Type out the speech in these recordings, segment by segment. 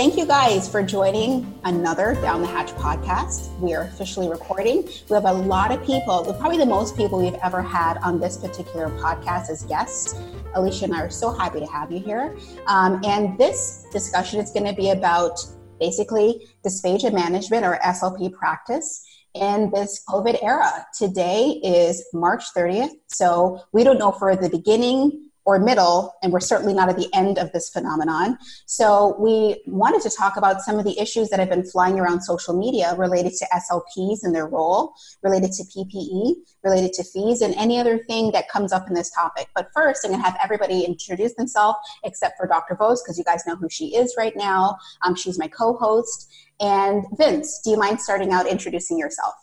thank you guys for joining another Down the Hatch podcast. We are officially recording. We have a lot of people, probably the most people we've ever had on this particular podcast as guests. Alicia and I are so happy to have you here. Um, and this discussion is going to be about basically dysphagia management or SLP practice in this COVID era. Today is March 30th, so we don't know for the beginning or middle, and we're certainly not at the end of this phenomenon. So, we wanted to talk about some of the issues that have been flying around social media related to SLPs and their role, related to PPE, related to FEES, and any other thing that comes up in this topic. But first, I'm going to have everybody introduce themselves except for Dr. Vose, because you guys know who she is right now. Um, she's my co host. And Vince, do you mind starting out introducing yourself?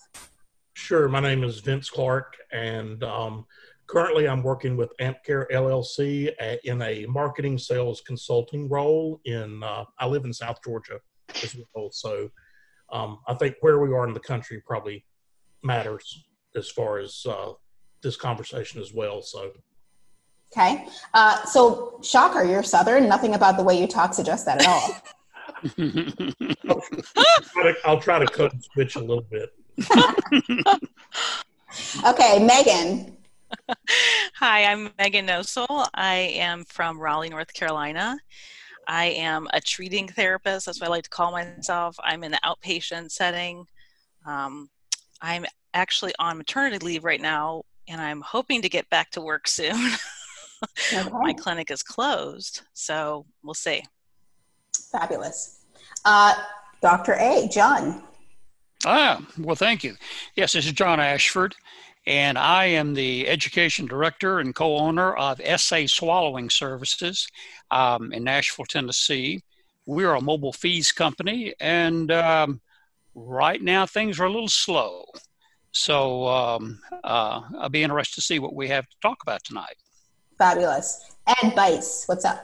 Sure. My name is Vince Clark, and um, Currently, I'm working with AmpCare LLC in a marketing sales consulting role. In uh, I live in South Georgia as well, so um, I think where we are in the country probably matters as far as uh, this conversation as well. So. Okay. Uh, so, shocker, you're Southern. Nothing about the way you talk suggests that at all. I'll, try to, I'll try to cut and switch a little bit. okay, Megan. Hi, I'm Megan Nosel. I am from Raleigh, North Carolina. I am a treating therapist. That's what I like to call myself. I'm in the outpatient setting. Um, I'm actually on maternity leave right now, and I'm hoping to get back to work soon. okay. My clinic is closed, so we'll see. Fabulous. Uh, Dr. A, John. Ah, well, thank you. Yes, this is John Ashford and I am the education director and co owner of SA Swallowing Services um, in Nashville, Tennessee. We're a mobile FEES company, and um, right now things are a little slow. So um, uh, I'll be interested to see what we have to talk about tonight. Fabulous. Ed Bice, what's up?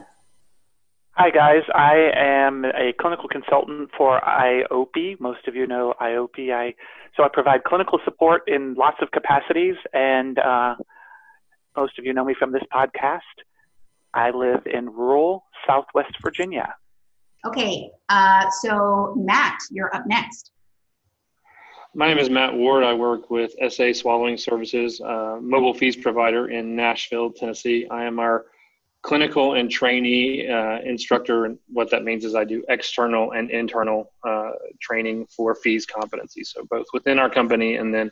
Hi, guys. I am a clinical consultant for IOP. Most of you know IOP. I so I provide clinical support in lots of capacities, and uh, most of you know me from this podcast. I live in rural Southwest Virginia. Okay, uh, so Matt, you're up next. My name is Matt Ward. I work with SA Swallowing Services, uh, mobile FEES provider in Nashville, Tennessee. I am our clinical and trainee uh, instructor. And what that means is I do external and internal uh, training for FEES competency. So both within our company and then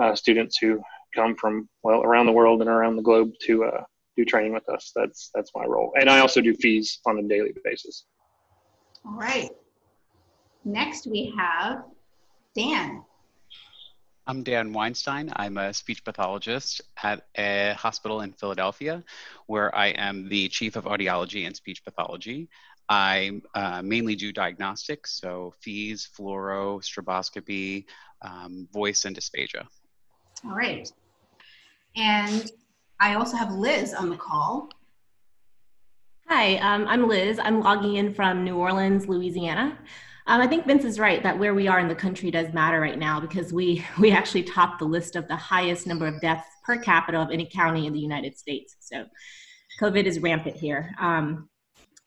uh, students who come from well around the world and around the globe to uh, do training with us. That's that's my role. And I also do FEES on a daily basis. All right. Next we have Dan. I'm Dan Weinstein. I'm a speech pathologist at a hospital in Philadelphia where I am the chief of audiology and speech pathology. I uh, mainly do diagnostics, so FEES, fluoro, stroboscopy, um, voice, and dysphagia. All right. And I also have Liz on the call. Hi, um, I'm Liz. I'm logging in from New Orleans, Louisiana. Um, I think Vince is right that where we are in the country does matter right now because we we actually top the list of the highest number of deaths per capita of any county in the United States. So, COVID is rampant here. Um,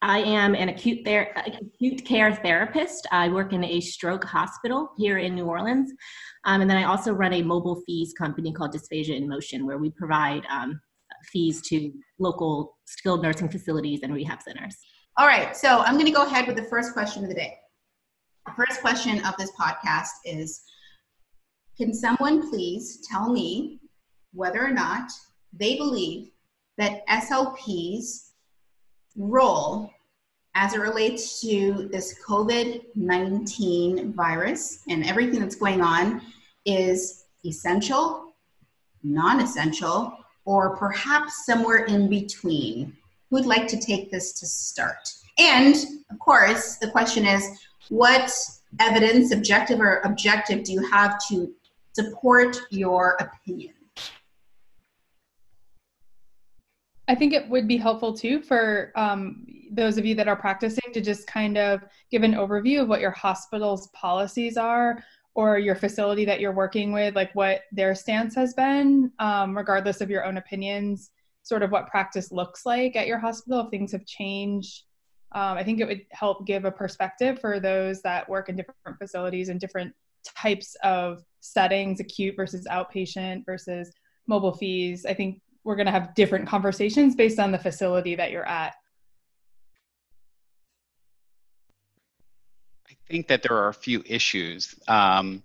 I am an acute, ther- acute care therapist. I work in a stroke hospital here in New Orleans. Um, and then I also run a mobile FEES company called Dysphagia in Motion, where we provide um, FEES to local skilled nursing facilities and rehab centers. All right, so I'm going to go ahead with the first question of the day. First question of this podcast is Can someone please tell me whether or not they believe that SLP's role as it relates to this COVID 19 virus and everything that's going on is essential, non essential, or perhaps somewhere in between? Who'd like to take this to start? And of course, the question is what evidence, objective or objective, do you have to support your opinion? I think it would be helpful too for um, those of you that are practicing to just kind of give an overview of what your hospital's policies are or your facility that you're working with, like what their stance has been, um, regardless of your own opinions, sort of what practice looks like at your hospital, if things have changed Um, I think it would help give a perspective for those that work in different facilities and different types of settings, acute versus outpatient versus mobile FEES. I think we're going to have different conversations based on the facility that you're at. I think that there are a few issues. Um,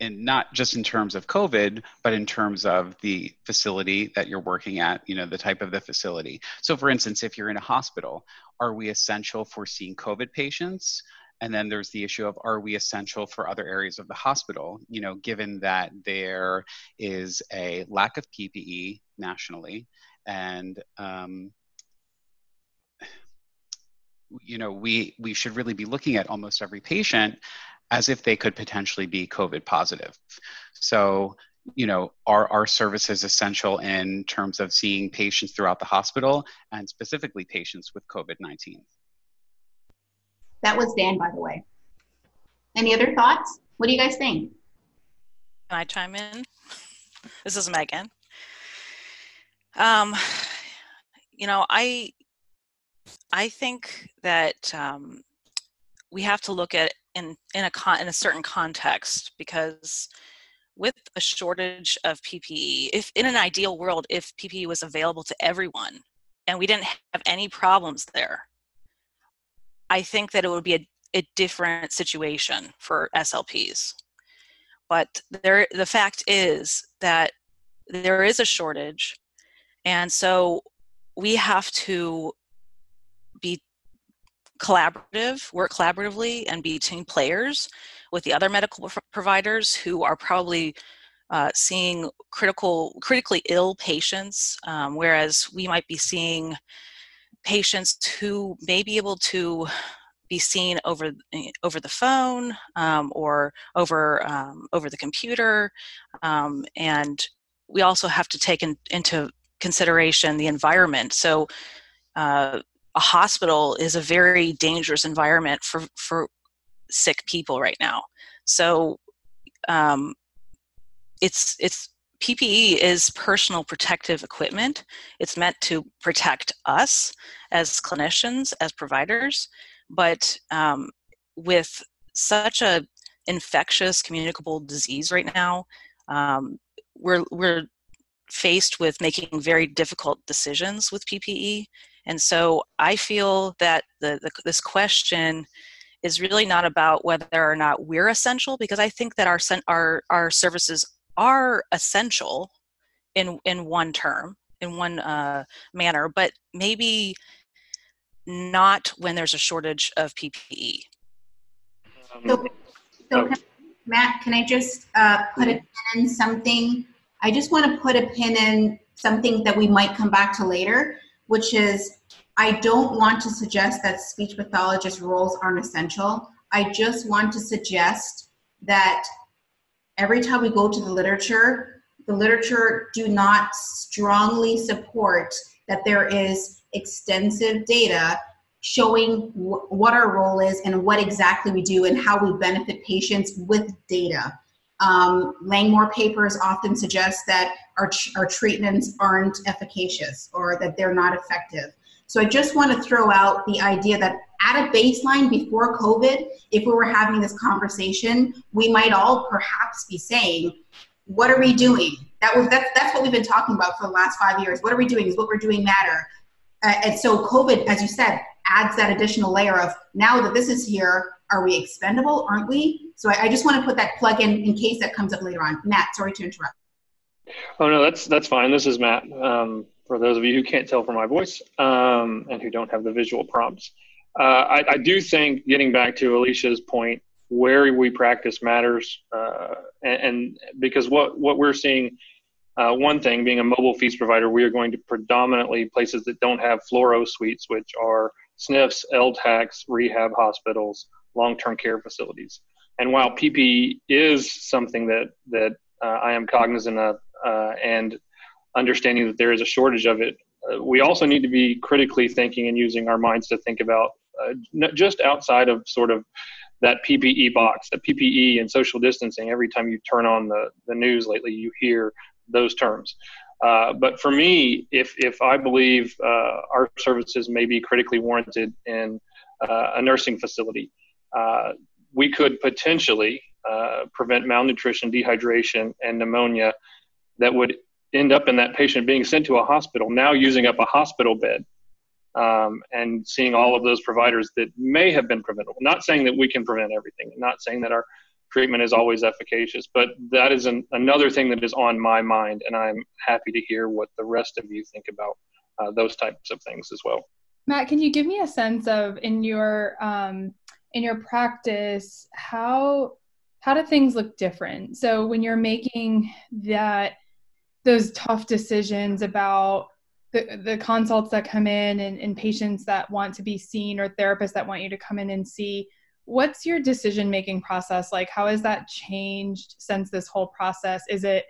and not just in terms of COVID, but in terms of the facility that you're working at, you know, the type of the facility. So, for instance, if you're in a hospital, are we essential for seeing COVID patients? And then there's the issue of are we essential for other areas of the hospital? You know, given that there is a lack of PPE nationally, and um, you know, we we should really be looking at almost every patient as if they could potentially be COVID positive. So, you know, are our services essential in terms of seeing patients throughout the hospital and specifically patients with COVID 19? That was Dan, by the way. Any other thoughts? What do you guys think? Can I chime in? This is Megan. Um, you know, I I think that um, we have to look at in in a con- in a certain context because with a shortage of PPE, if in an ideal world, if PPE was available to everyone and we didn't have any problems there, I think that it would be a, a different situation for SLPs. But there, the fact is that there is a shortage, and so we have to collaborative, work collaboratively, and be team players with the other medical providers who are probably uh, seeing critical, critically ill patients, um, whereas we might be seeing patients who may be able to be seen over eh, over the phone um, or over um, over the computer, um, and we also have to take in, into consideration the environment. So. Uh, a hospital is a very dangerous environment for for sick people right now. So um, it's it's PPE is personal protective equipment. It's meant to protect us as clinicians, as providers, but um, with such a infectious communicable disease right now, um, we're we're faced with making very difficult decisions with PPE and so I feel that the, the, this question is really not about whether or not we're essential, because I think that our our our services are essential in in one term, in one uh, manner, but maybe not when there's a shortage of PPE. So, so can, Matt, can I just uh, put a pin in something? I just want to put a pin in something that we might come back to later which is I don't want to suggest that speech pathologist roles aren't essential. I just want to suggest that every time we go to the literature, the literature do not strongly support that there is extensive data showing w- what our role is and what exactly we do and how we benefit patients with data. Um, Langmore papers often suggest that our, our treatments aren't efficacious or that they're not effective. So I just want to throw out the idea that at a baseline before COVID, if we were having this conversation, we might all perhaps be saying, what are we doing? That was that's that's what we've been talking about for the last five years. What are we doing? Is what we're doing matter? Uh, and so COVID, as you said, adds that additional layer of now that this is here, are we expendable? Aren't we? So I, I just want to put that plug in in case that comes up later on. Matt, sorry to interrupt. Oh no, that's that's fine. This is Matt. Um, for those of you who can't tell from my voice um, and who don't have the visual prompts, uh, I, I, do think getting back to Alicia's point, where we practice matters, uh, and, and, because what what we're seeing, uh, one thing being a mobile FEES provider, we are going to predominantly places that don't have fluoro suites, which are SNFs, LTACs, rehab hospitals, long-term care facilities. And while PPE is something that that uh, I am cognizant of uh, and understanding that there is a shortage of it, uh, we also need to be critically thinking and using our minds to think about uh, just outside of sort of that PPE box, the PPE and social distancing. Every time you turn on the, the news lately, you hear those terms. Uh, but for me, if if I believe uh, our services may be critically warranted in uh, a nursing facility, uh, we could potentially prevent malnutrition, dehydration, and pneumonia that would end up in that patient being sent to a hospital, now using up a hospital bed. Um, and seeing all of those providers that may have been preventable. Not saying that we can prevent everything, not saying that our treatment is always efficacious, but that is an, another thing that is on my mind, and I'm happy to hear what the rest of you think about uh, those types of things as well. Matt, can you give me a sense of in your um, in your practice how how do things look different? So when you're making that those tough decisions about the, the consults that come in and, and patients that want to be seen or therapists that want you to come in and see. What's your decision making process? Like how has that changed since this whole process? Is it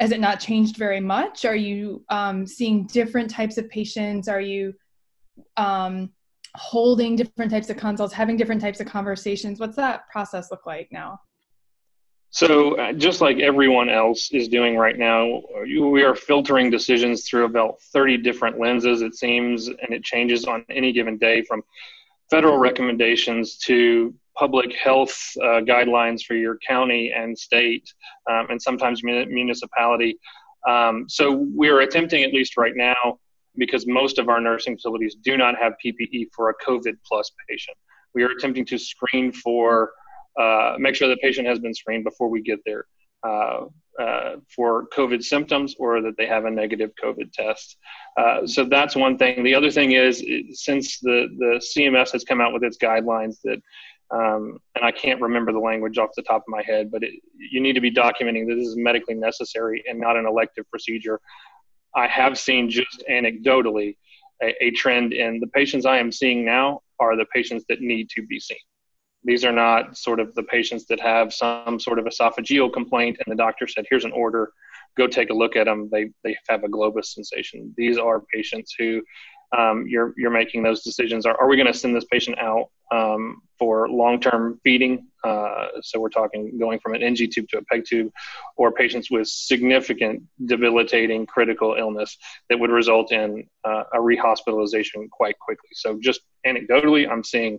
has it not changed very much? Are you um, seeing different types of patients? Are you um, holding different types of consults having different types of conversations? What's that process look like now so, uh, just like everyone else is doing right now, we are filtering decisions through about 30 different lenses, it seems, and it changes on any given day from federal recommendations to public health uh, guidelines for your county and state, um, and sometimes municipality. Um, so, we're attempting, at least right now, because most of our nursing facilities do not have PPE for a COVID plus patient. We are attempting to screen for uh, make sure the patient has been screened before we get there uh, uh, for COVID symptoms or that they have a negative COVID test. Uh, so that's one thing. The other thing is, since the, the CMS has come out with its guidelines that, um, and I can't remember the language off the top of my head, but it, you need to be documenting that this is medically necessary and not an elective procedure. I have seen just anecdotally a, a trend in the patients I am seeing now are the patients that need to be seen. These are not sort of the patients that have some sort of esophageal complaint and the doctor said, here's an order, go take a look at them. They, they have a globus sensation. These are patients who um, you're, you're making those decisions. Are, are we going to send this patient out um, for long-term feeding? Uh, so we're talking going from an NG tube to a PEG tube, or patients with significant debilitating critical illness that would result in uh, a rehospitalization quite quickly. So just anecdotally, I'm seeing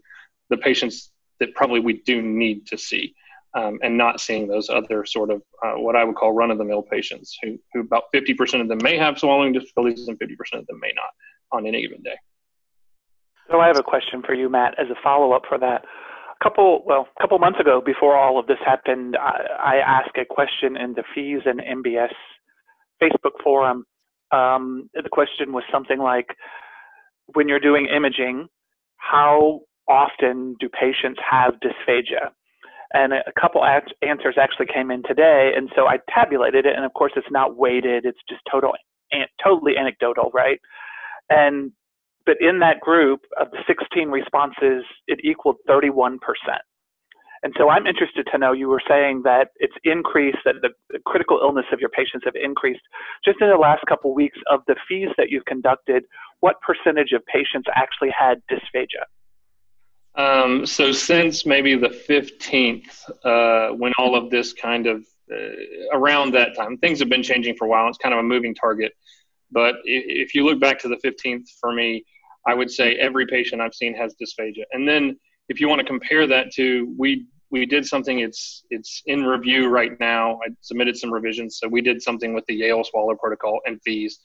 the patients that probably we do need to see. Um, and not seeing those other sort of uh, what I would call run of the mill patients who, who about 50% of them may have swallowing difficulties and 50% of them may not on any given day. So I have a question for you, Matt, as a follow up for that. A couple, well, a couple months ago, before all of this happened, I, I asked a question in the FEES and MBS Facebook forum. Um, the question was something like, when you're doing imaging, how often do patients have dysphagia? And a couple answers actually came in today, and so I tabulated it. And of course, it's not weighted; it's just total, totally anecdotal, right? And but in that group of the 16 responses, it equaled 31 percent. And so I'm interested to know. You were saying that it's increased, that the, the critical illness of your patients have increased. Just in the last couple of weeks of the FEES that you've conducted, what percentage of patients actually had dysphagia? Um, so since maybe the 15th, uh, when all of this kind of uh, around that time, things have been changing for a while. It's kind of a moving target. But if, you look back to the 15th, for me, I would say every patient I've seen has dysphagia. And then if you want to compare that to we we did something it's it's in review right now. I submitted some revisions, so we did something with the Yale Swallow Protocol and FEES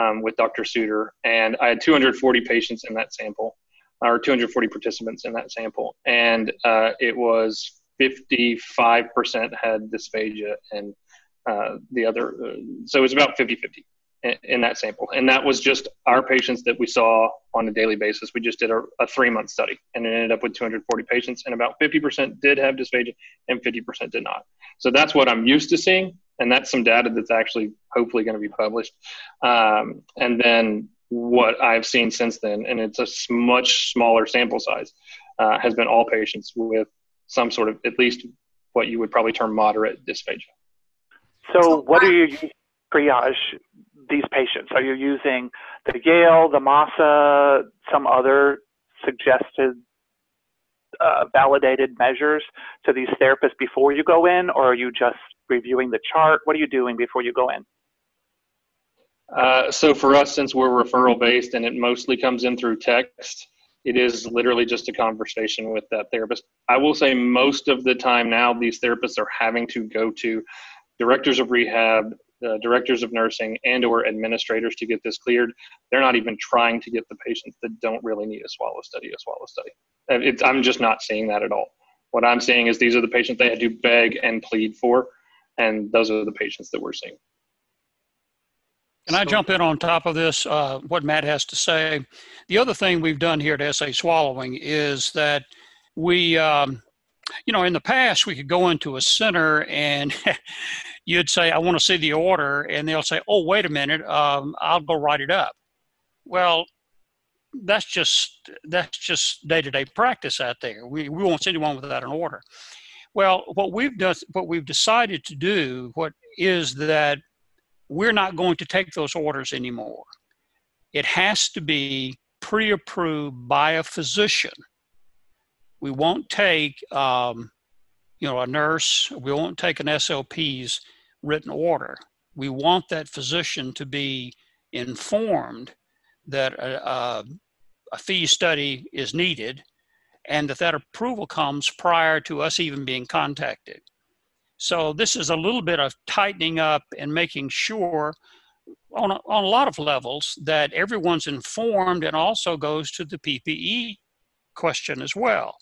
um, with Dr. Suiter, and I had 240 patients in that sample or 240 participants in that sample, and uh, it was 55% had dysphagia, and uh, the other, uh, so it was about 50 50 in, in, that sample. And that was just our patients that we saw on a daily basis. We just did a, a three month study, and it ended up with 240 patients, and about 50% did have dysphagia, and 50% did not. So that's what I'm used to seeing, and that's some data that's actually hopefully going to be published. Um, and then what I've seen since then, and it's a much smaller sample size, uh, has been all patients with some sort of at least what you would probably term moderate dysphagia. So, what are you triage these patients? Are you using the Yale, the MASA, some other suggested uh, validated measures to these therapists before you go in, or are you just reviewing the chart? What are you doing before you go in? Uh, so for us, since we're referral based and it mostly comes in through text, it is literally just a conversation with that therapist. I will say most of the time now, these therapists are having to go to directors of rehab, uh, directors of nursing, and or administrators to get this cleared. They're not even trying to get the patients that don't really need a swallow study a swallow study. It's, I'm just not seeing that at all. What I'm seeing is these are the patients they had to beg and plead for, and those are the patients that we're seeing. Can I jump in on top of this? Uh, what Matt has to say. The other thing we've done here at SA Swallowing is that we, um, you know, in the past we could go into a center and you'd say, "I want to see the order," and they'll say, "Oh, wait a minute, um, I'll go write it up." Well, that's just that's just day to day practice out there. We we won't see anyone without an order. Well, what we've done, what we've decided to do, what is that we're not going to take those orders anymore. It has to be pre approved by a physician. We won't take, um, you know, a nurse, we won't take an SLP's written order. We want that physician to be informed that a, a, a fee study is needed and that that approval comes prior to us even being contacted. So this is a little bit of tightening up and making sure on a, on a lot of levels that everyone's informed and also goes to the PPE question as well.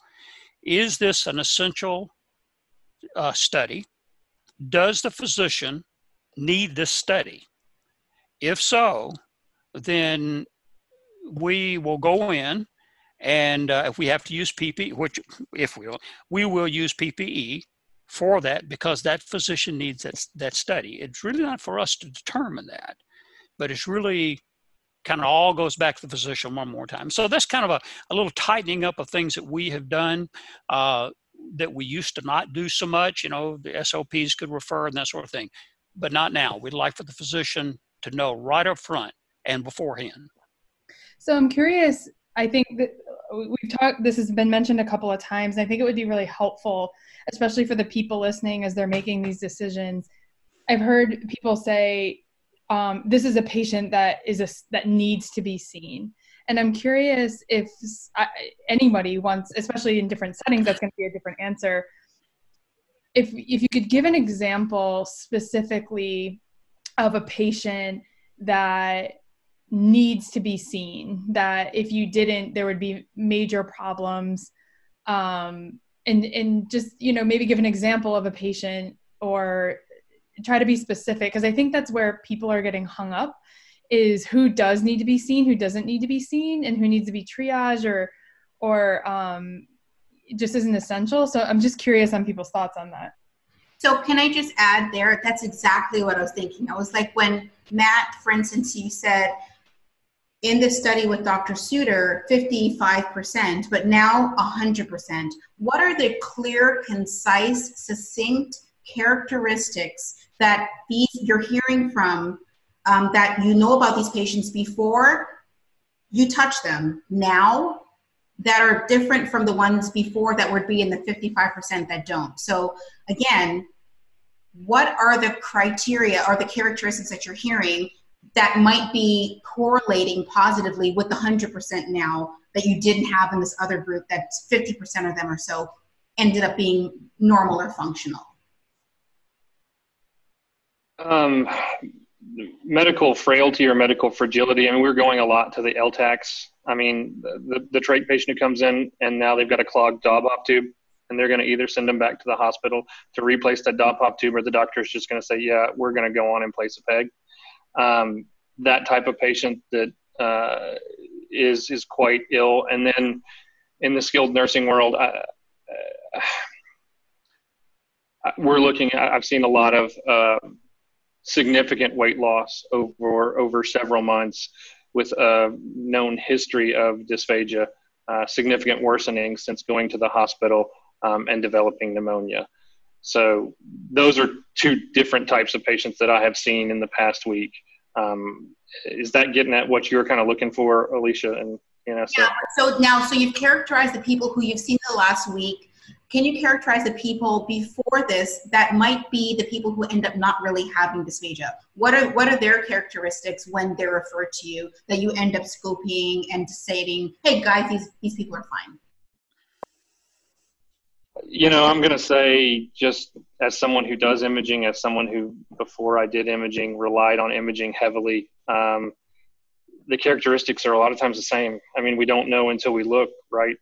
Is this an essential uh, study? Does the physician need this study? If so, then we will go in and uh, if we have to use PPE, which if we will, we will use PPE for that because that physician needs that, that study. It's really not for us to determine that, but it's really kind of all goes back to the physician one more time. So that's kind of a, a little tightening up of things that we have done uh, that we used to not do so much. You know, the SOPs could refer and that sort of thing, but not now. We'd like for the physician to know right up front and beforehand. So I'm curious. I think that we've talked. This has been mentioned a couple of times. I think it would be really helpful especially for the people listening as they're making these decisions. I've heard people say, um, "This is a patient that is a that needs to be seen," and I'm curious if I, anybody wants, especially in different settings, that's going to be a different answer. If if you could give an example specifically of a patient that needs to be seen that if you didn't there would be major problems. Um, and and just you know maybe give an example of a patient or try to be specific because i think that's where people are getting hung up is who does need to be seen who doesn't need to be seen and who needs to be triage or or um, just isn't essential. So i'm just curious on people's thoughts on that. So can i just add there that's exactly what i was thinking. I was like when matt for instance you said in this study with Dr. Suiter, 55%, but now 100%. What are the clear, concise, succinct characteristics that these you're hearing from um, that you know about these patients before you touch them now that are different from the ones before that would be in the 55% that don't? So again, what are the criteria or the characteristics that you're hearing that might be correlating positively with the 100% now that you didn't have in this other group that's 50% of them or so ended up being normal or functional? Um, medical frailty or medical fragility. I mean, we're going a lot to the LTACs. I mean, the, the, trach patient who comes in and now they've got a clogged Dobhoff tube and they're going to either send them back to the hospital to replace that Dobhoff tube or the doctor's just going to say, yeah, we're going to go on and place a peg um, that type of patient that uh, is is quite ill. And then in the skilled nursing world, I, uh, we're looking. I've seen a lot of uh, significant weight loss over over several months with a known history of dysphagia, uh, significant worsening since going to the hospital um, and developing pneumonia. So those are two different types of patients that I have seen in the past week. Um, is that getting at what you're kind of looking for, Alicia? And you know, so. Yeah. So now, so you've characterized the people who you've seen the last week can you characterize the people before this that might be the people who end up not really having dysphagia? What are what are their characteristics when they're referred to you that you end up scoping and deciding, hey guys, these these people are fine? You know, I'm going to say, just as someone who does imaging, as someone who, before I did imaging, relied on imaging heavily, um, the characteristics are a lot of times the same. I mean, we don't know until we look, right?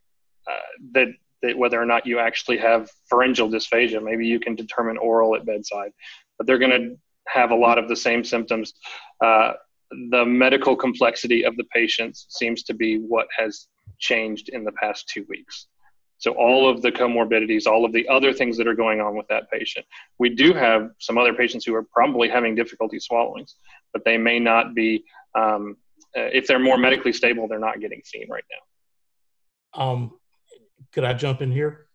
Uh, that that whether or not you actually have pharyngeal dysphagia. Maybe you can determine oral at bedside, but they're going to have a lot of the same symptoms. Uh, the medical complexity of the patients seems to be what has changed in the past two weeks. So, all of the comorbidities, all of the other things that are going on with that patient. We do have some other patients who are probably having difficulty swallowing, but they may not be, um, uh, if they're more medically stable, they're not getting seen right now. Um, could I jump in here?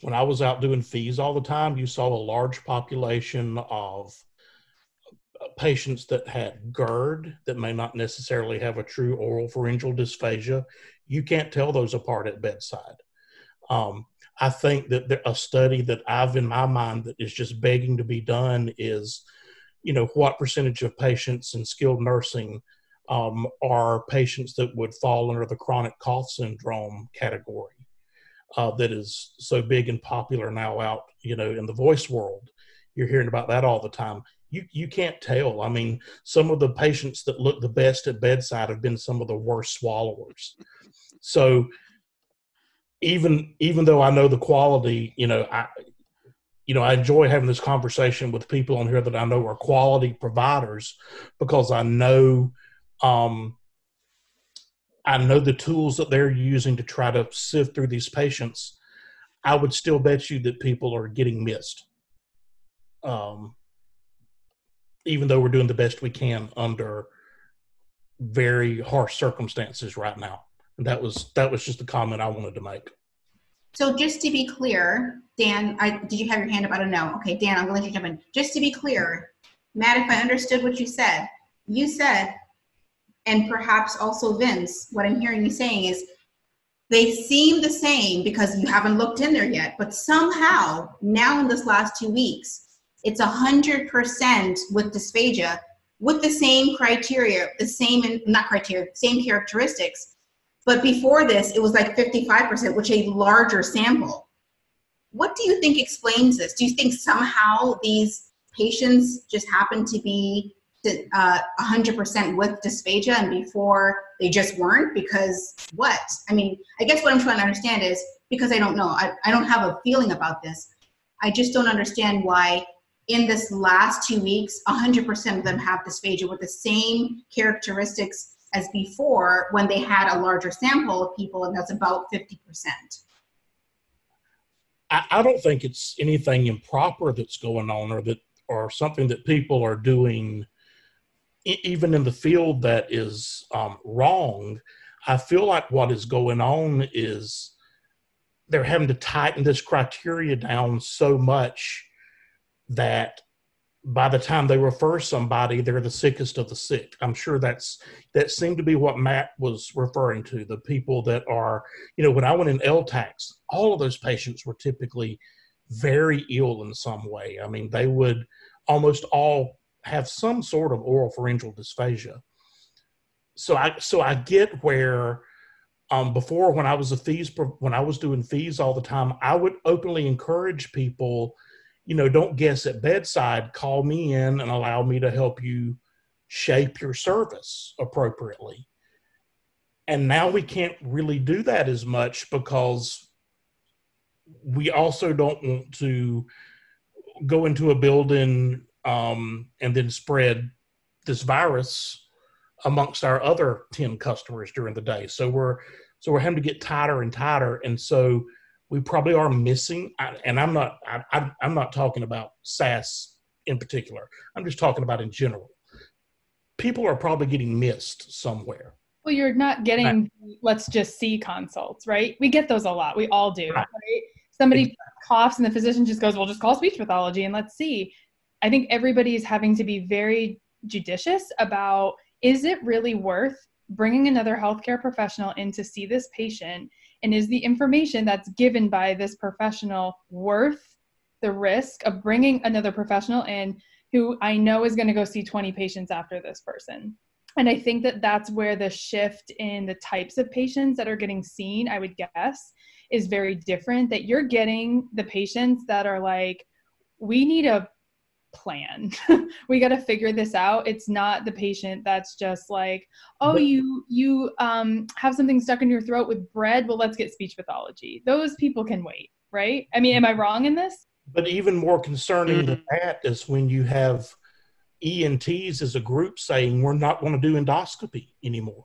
When I was out doing FEES all the time, you saw a large population of patients that had GERD that may not necessarily have a true oral pharyngeal dysphagia. You can't tell those apart at bedside. Um, I think that a study that I've in my mind that is just begging to be done is, you know, what percentage of patients in skilled nursing um, are patients that would fall under the chronic cough syndrome category uh, that is so big and popular now out, you know, in the voice world. You're hearing about that all the time. You you can't tell. I mean, some of the patients that look the best at bedside have been some of the worst swallowers. So even even though I know the quality, you know, I you know, I enjoy having this conversation with people on here that I know are quality providers because I know um, I know the tools that they're using to try to sift through these patients. I would still bet you that people are getting missed. Um, even though we're doing the best we can under very harsh circumstances right now. And that was that was just a comment I wanted to make. So just to be clear, Dan, I, did you have your hand up? I don't know. Okay, Dan, I'm to let you jump in. Just to be clear, Matt, if I understood what you said, you said and perhaps also Vince, what I'm hearing you saying is they seem the same because you haven't looked in there yet, but somehow now in this last two weeks, it's hundred percent with dysphagia with the same criteria, the same not criteria, same characteristics. But before this, it was like 55%, which a larger sample. What do you think explains this? Do you think somehow these patients just happen to be uh, 100% with dysphagia and before they just weren't because what i mean i guess what i'm trying to understand is because i don't know I, I don't have a feeling about this i just don't understand why in this last two weeks 100% of them have dysphagia with the same characteristics as before when they had a larger sample of people and that's about 50% I, don't think it's anything improper that's going on or that or something that people are doing even in the field that is um, wrong, I feel like what is going on is they're having to tighten this criteria down so much that by the time they refer somebody, they're the sickest of the sick. I'm sure that's that seemed to be what Matt was referring to. The people that are, you know, when I went in LTACs, all of those patients were typically very ill in some way. I mean, they would almost all have some sort of oral pharyngeal dysphagia. So I so I get where um, before when I was a FEES when I was doing FEES all the time, I would openly encourage people, you know, don't guess at bedside. Call me in and allow me to help you shape your service appropriately. And now we can't really do that as much because we also don't want to go into a building um, and then spread this virus amongst our other 10 customers during the day. So we're so we're having to get tighter and tighter. And so we probably are missing, and I'm not I, I'm not talking about SAS in particular. I'm just talking about in general. People are probably getting missed somewhere. Well, you're not getting right. let's just see consults, right? We get those a lot. We all do, right? right? Somebody exactly. coughs and the physician just goes, "Well, just call speech pathology and let's see." I think everybody is having to be very judicious about is it really worth bringing another healthcare professional in to see this patient And is the information that's given by this professional worth the risk of bringing another professional in who I know is going to go see 20 patients after this person? And I think that that's where the shift in the types of patients that are getting seen, I would guess, is very different. That you're getting the patients that are like, we need a plan. We got to figure this out. It's not the patient that's just like oh but, you you um have something stuck in your throat with bread? Well let's get speech pathology. Those people can wait right? I mean am i wrong in this? But even more concerning mm-hmm. than that is when you have ents as a group saying we're not going to do endoscopy anymore.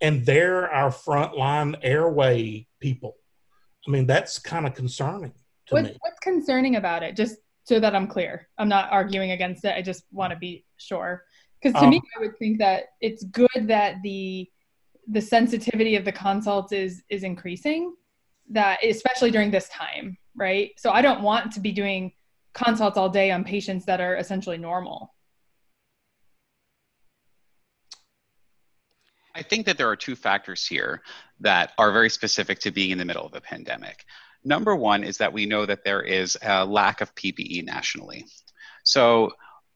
And they're our frontline airway people. I mean that's kind of concerning what, what's concerning about it? Just so that I'm clear. I'm not arguing against it. I just want to be sure. Because to um, me, I would think that it's good that the the sensitivity of the consults is is increasing. That especially during this time, right? So I don't want to be doing consults all day on patients that are essentially normal. I think that there are two factors here that are very specific to being in the middle of a pandemic. Number one is that we know that there is a lack of PPE nationally. So,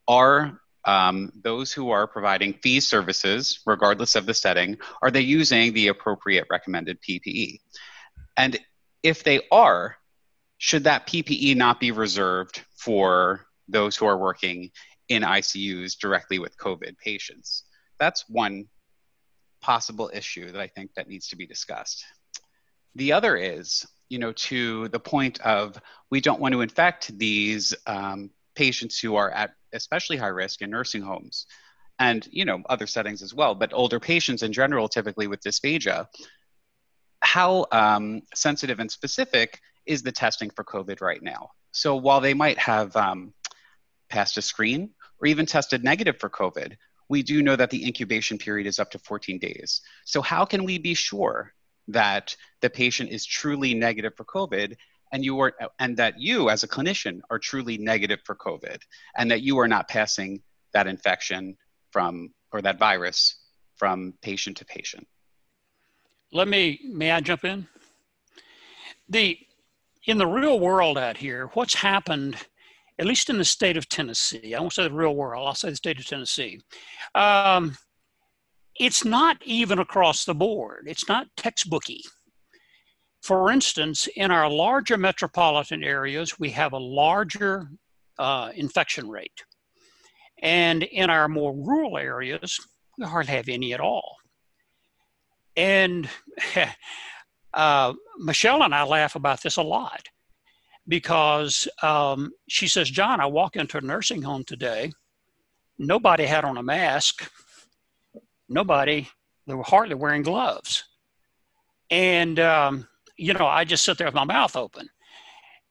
are um, those who are providing fee services, regardless of the setting, are they using the appropriate recommended PPE? And if they are, should that PPE not be reserved for those who are working in ICUs directly with COVID patients? That's one possible issue that I think that needs to be discussed. The other is you know, to the point of we don't want to infect these um, patients who are at especially high risk in nursing homes and, you know, other settings as well, but older patients in general, typically with dysphagia. How um, sensitive and specific is the testing for COVID right now? So while they might have um, passed a screen or even tested negative for COVID, we do know that the incubation period is up to 14 days. So, how can we be sure that the patient is truly negative for COVID and you are and that you as a clinician are truly negative for COVID and that you are not passing that infection from or that virus from patient to patient. Let me may I jump in? The in the real world out here, what's happened, at least in the state of Tennessee, I won't say the real world, I'll say the state of Tennessee. Um, it's not even across the board. It's not textbooky. For instance, in our larger metropolitan areas, we have a larger uh, infection rate. And in our more rural areas, we hardly have any at all. And uh, Michelle and I laugh about this a lot because um, she says, John, I walk into a nursing home today. Nobody had on a mask nobody, they were hardly wearing gloves. And, um, you know, I just sit there with my mouth open.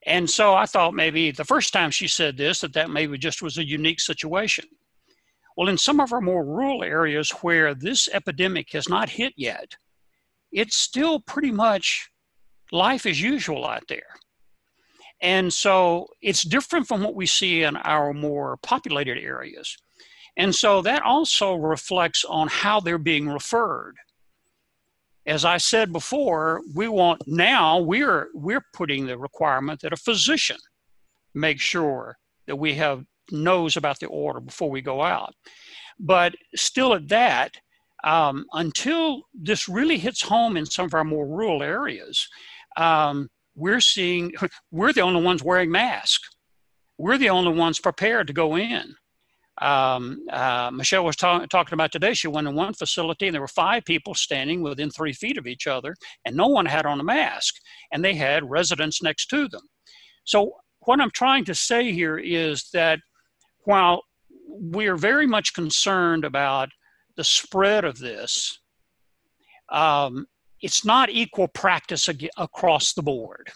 And so I thought maybe the first time she said this, that that maybe just was a unique situation. Well, in some of our more rural areas where this epidemic has not hit yet, it's still pretty much life as usual out there. And so it's different from what we see in our more populated areas. And so that also reflects on how they're being referred. As I said before, we want now we're we're putting the requirement that a physician make sure that we have knows about the order before we go out. But still at that, um, until this really hits home in some of our more rural areas, um, we're seeing we're the only ones wearing masks. We're the only ones prepared to go in um, uh, Michelle was ta- talking about today. She went in one facility and there were five people standing within three feet of each other, and no one had on a mask, and they had residents next to them. So, what I'm trying to say here is that while we are very much concerned about the spread of this, um, it's not equal practice ag- across the board.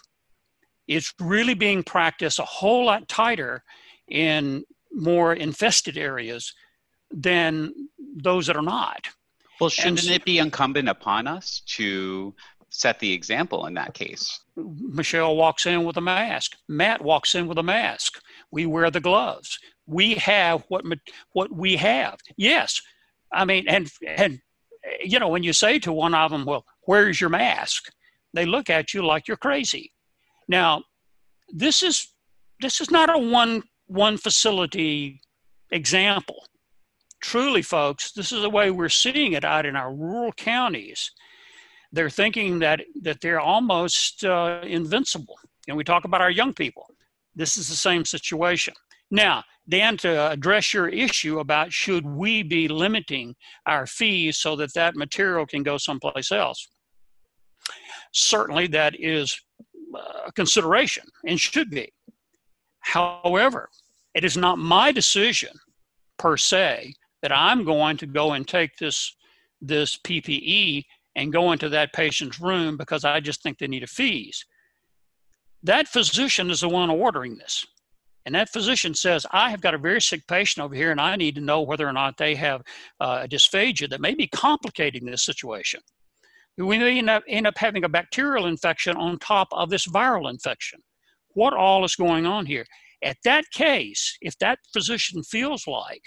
It's really being practiced a whole lot tighter in more infested areas than those that are not. Well, shouldn't it be incumbent upon us to set the example in that case? Michelle walks in with a mask. Matt walks in with a mask. We wear the gloves. We have what what we have. Yes, I mean, and and you know, when you say to one of them, "Well, where's your mask?" they look at you like you're crazy. Now, this is this is not a one one facility example. Truly, folks, this is the way we're seeing it out in our rural counties. They're thinking that that they're almost uh, invincible. And we talk about our young people. This is the same situation. Now, Dan, to address your issue about should we be limiting our FEES so that that material can go someplace else, certainly that is a consideration and should be. However, it is not my decision per se that I'm going to go and take this this PPE and go into that patient's room because I just think they need a FEES. That physician is the one ordering this. And that physician says, I have got a very sick patient over here and I need to know whether or not they have uh, a dysphagia that may be complicating this situation. We may end up, end up having a bacterial infection on top of this viral infection. What all is going on here? At that case, if that physician feels like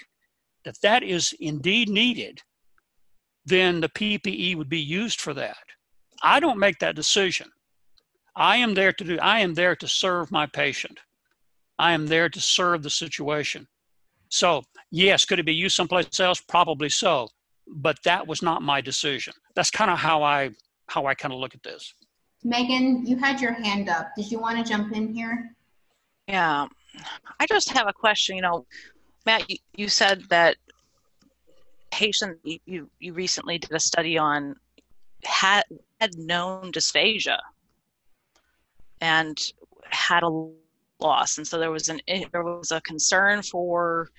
that that is indeed needed, then the PPE would be used for that. I don't make that decision. I am there to do, I am there to serve my patient. I am there to serve the situation. So, yes, could it be used someplace else? Probably so. But that was not my decision. That's kind of how I how I kind of look at this. Megan, you had your hand up. Did you want to jump in here? Yeah, I just have a question. You know, Matt, you, you said that patient you you recently did a study on had had known dysphagia and had a loss and so there was an there was a concern for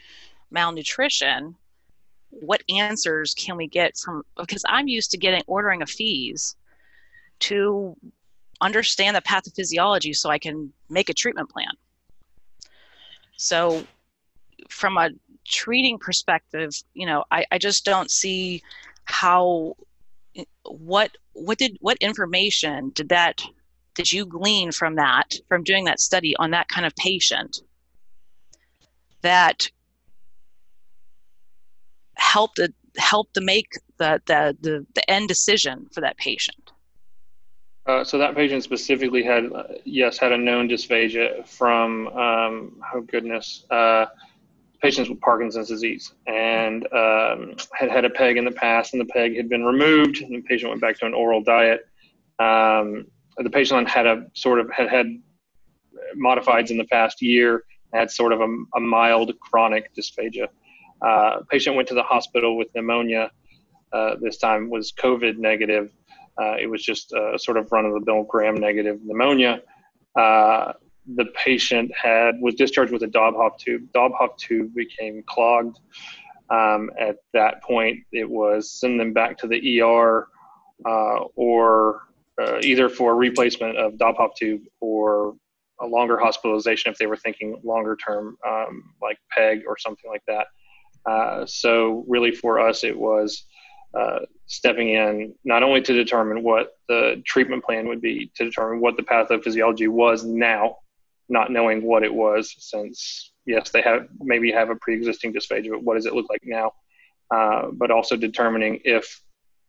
malnutrition what answers can we get from because i'm used to getting ordering a FEES to understand the pathophysiology so i can make a treatment plan so from a treating perspective you know i, I just don't see how what what did what information did that did you glean from that, from doing that study on that kind of patient, that helped helped to make the, the, the, the end decision for that patient? Uh, so that patient specifically had, uh, yes, had a known dysphagia from, um, oh goodness, uh, patients with Parkinson's disease and um, had had a PEG in the past, and the PEG had been removed, and the patient went back to an oral diet. Um, the patient had a sort of had had modifieds in the past year, had sort of a, a mild chronic dysphagia. Uh, patient went to the hospital with pneumonia. Uh, this time was COVID negative. Uh, it was just a sort of run of the mill gram negative pneumonia. Uh, the patient had was discharged with a Dobhoff tube. Dobhoff tube became clogged. Um, at that point, it was send them back to the ER uh, or uh, either for replacement of Dobhoff tube or a longer hospitalization if they were thinking longer term, um, like PEG or something like that. Uh, so really for us, it was uh, stepping in not only to determine what the treatment plan would be, to determine what the pathophysiology was now, not knowing what it was since yes, they have maybe have a pre-existing dysphagia, but what does it look like now? Uh, but also determining if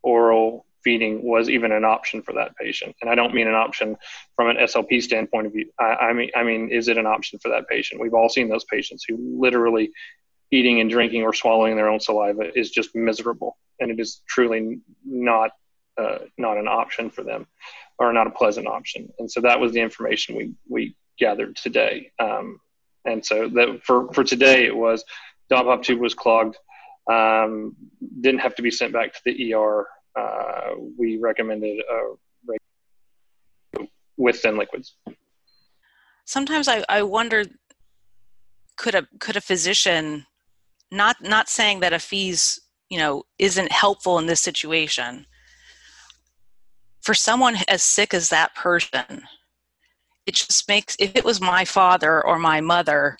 oral feeding was even an option for that patient. And I don't mean an option from an SLP standpoint of view. I, I, mean, I mean, is it an option for that patient? We've all seen those patients who literally eating and drinking or swallowing their own saliva is just miserable, and it is truly not uh, not an option for them, or not a pleasant option. And so that was the information we we gathered today. Um, and so that for for today it was Dobhoff tube was clogged. Um, didn't have to be sent back to the ER uh, we recommended with thin liquids. Sometimes I, I wonder could a could a physician not not saying that a FEES you know isn't helpful in this situation for someone as sick as that person it just makes if it was my father or my mother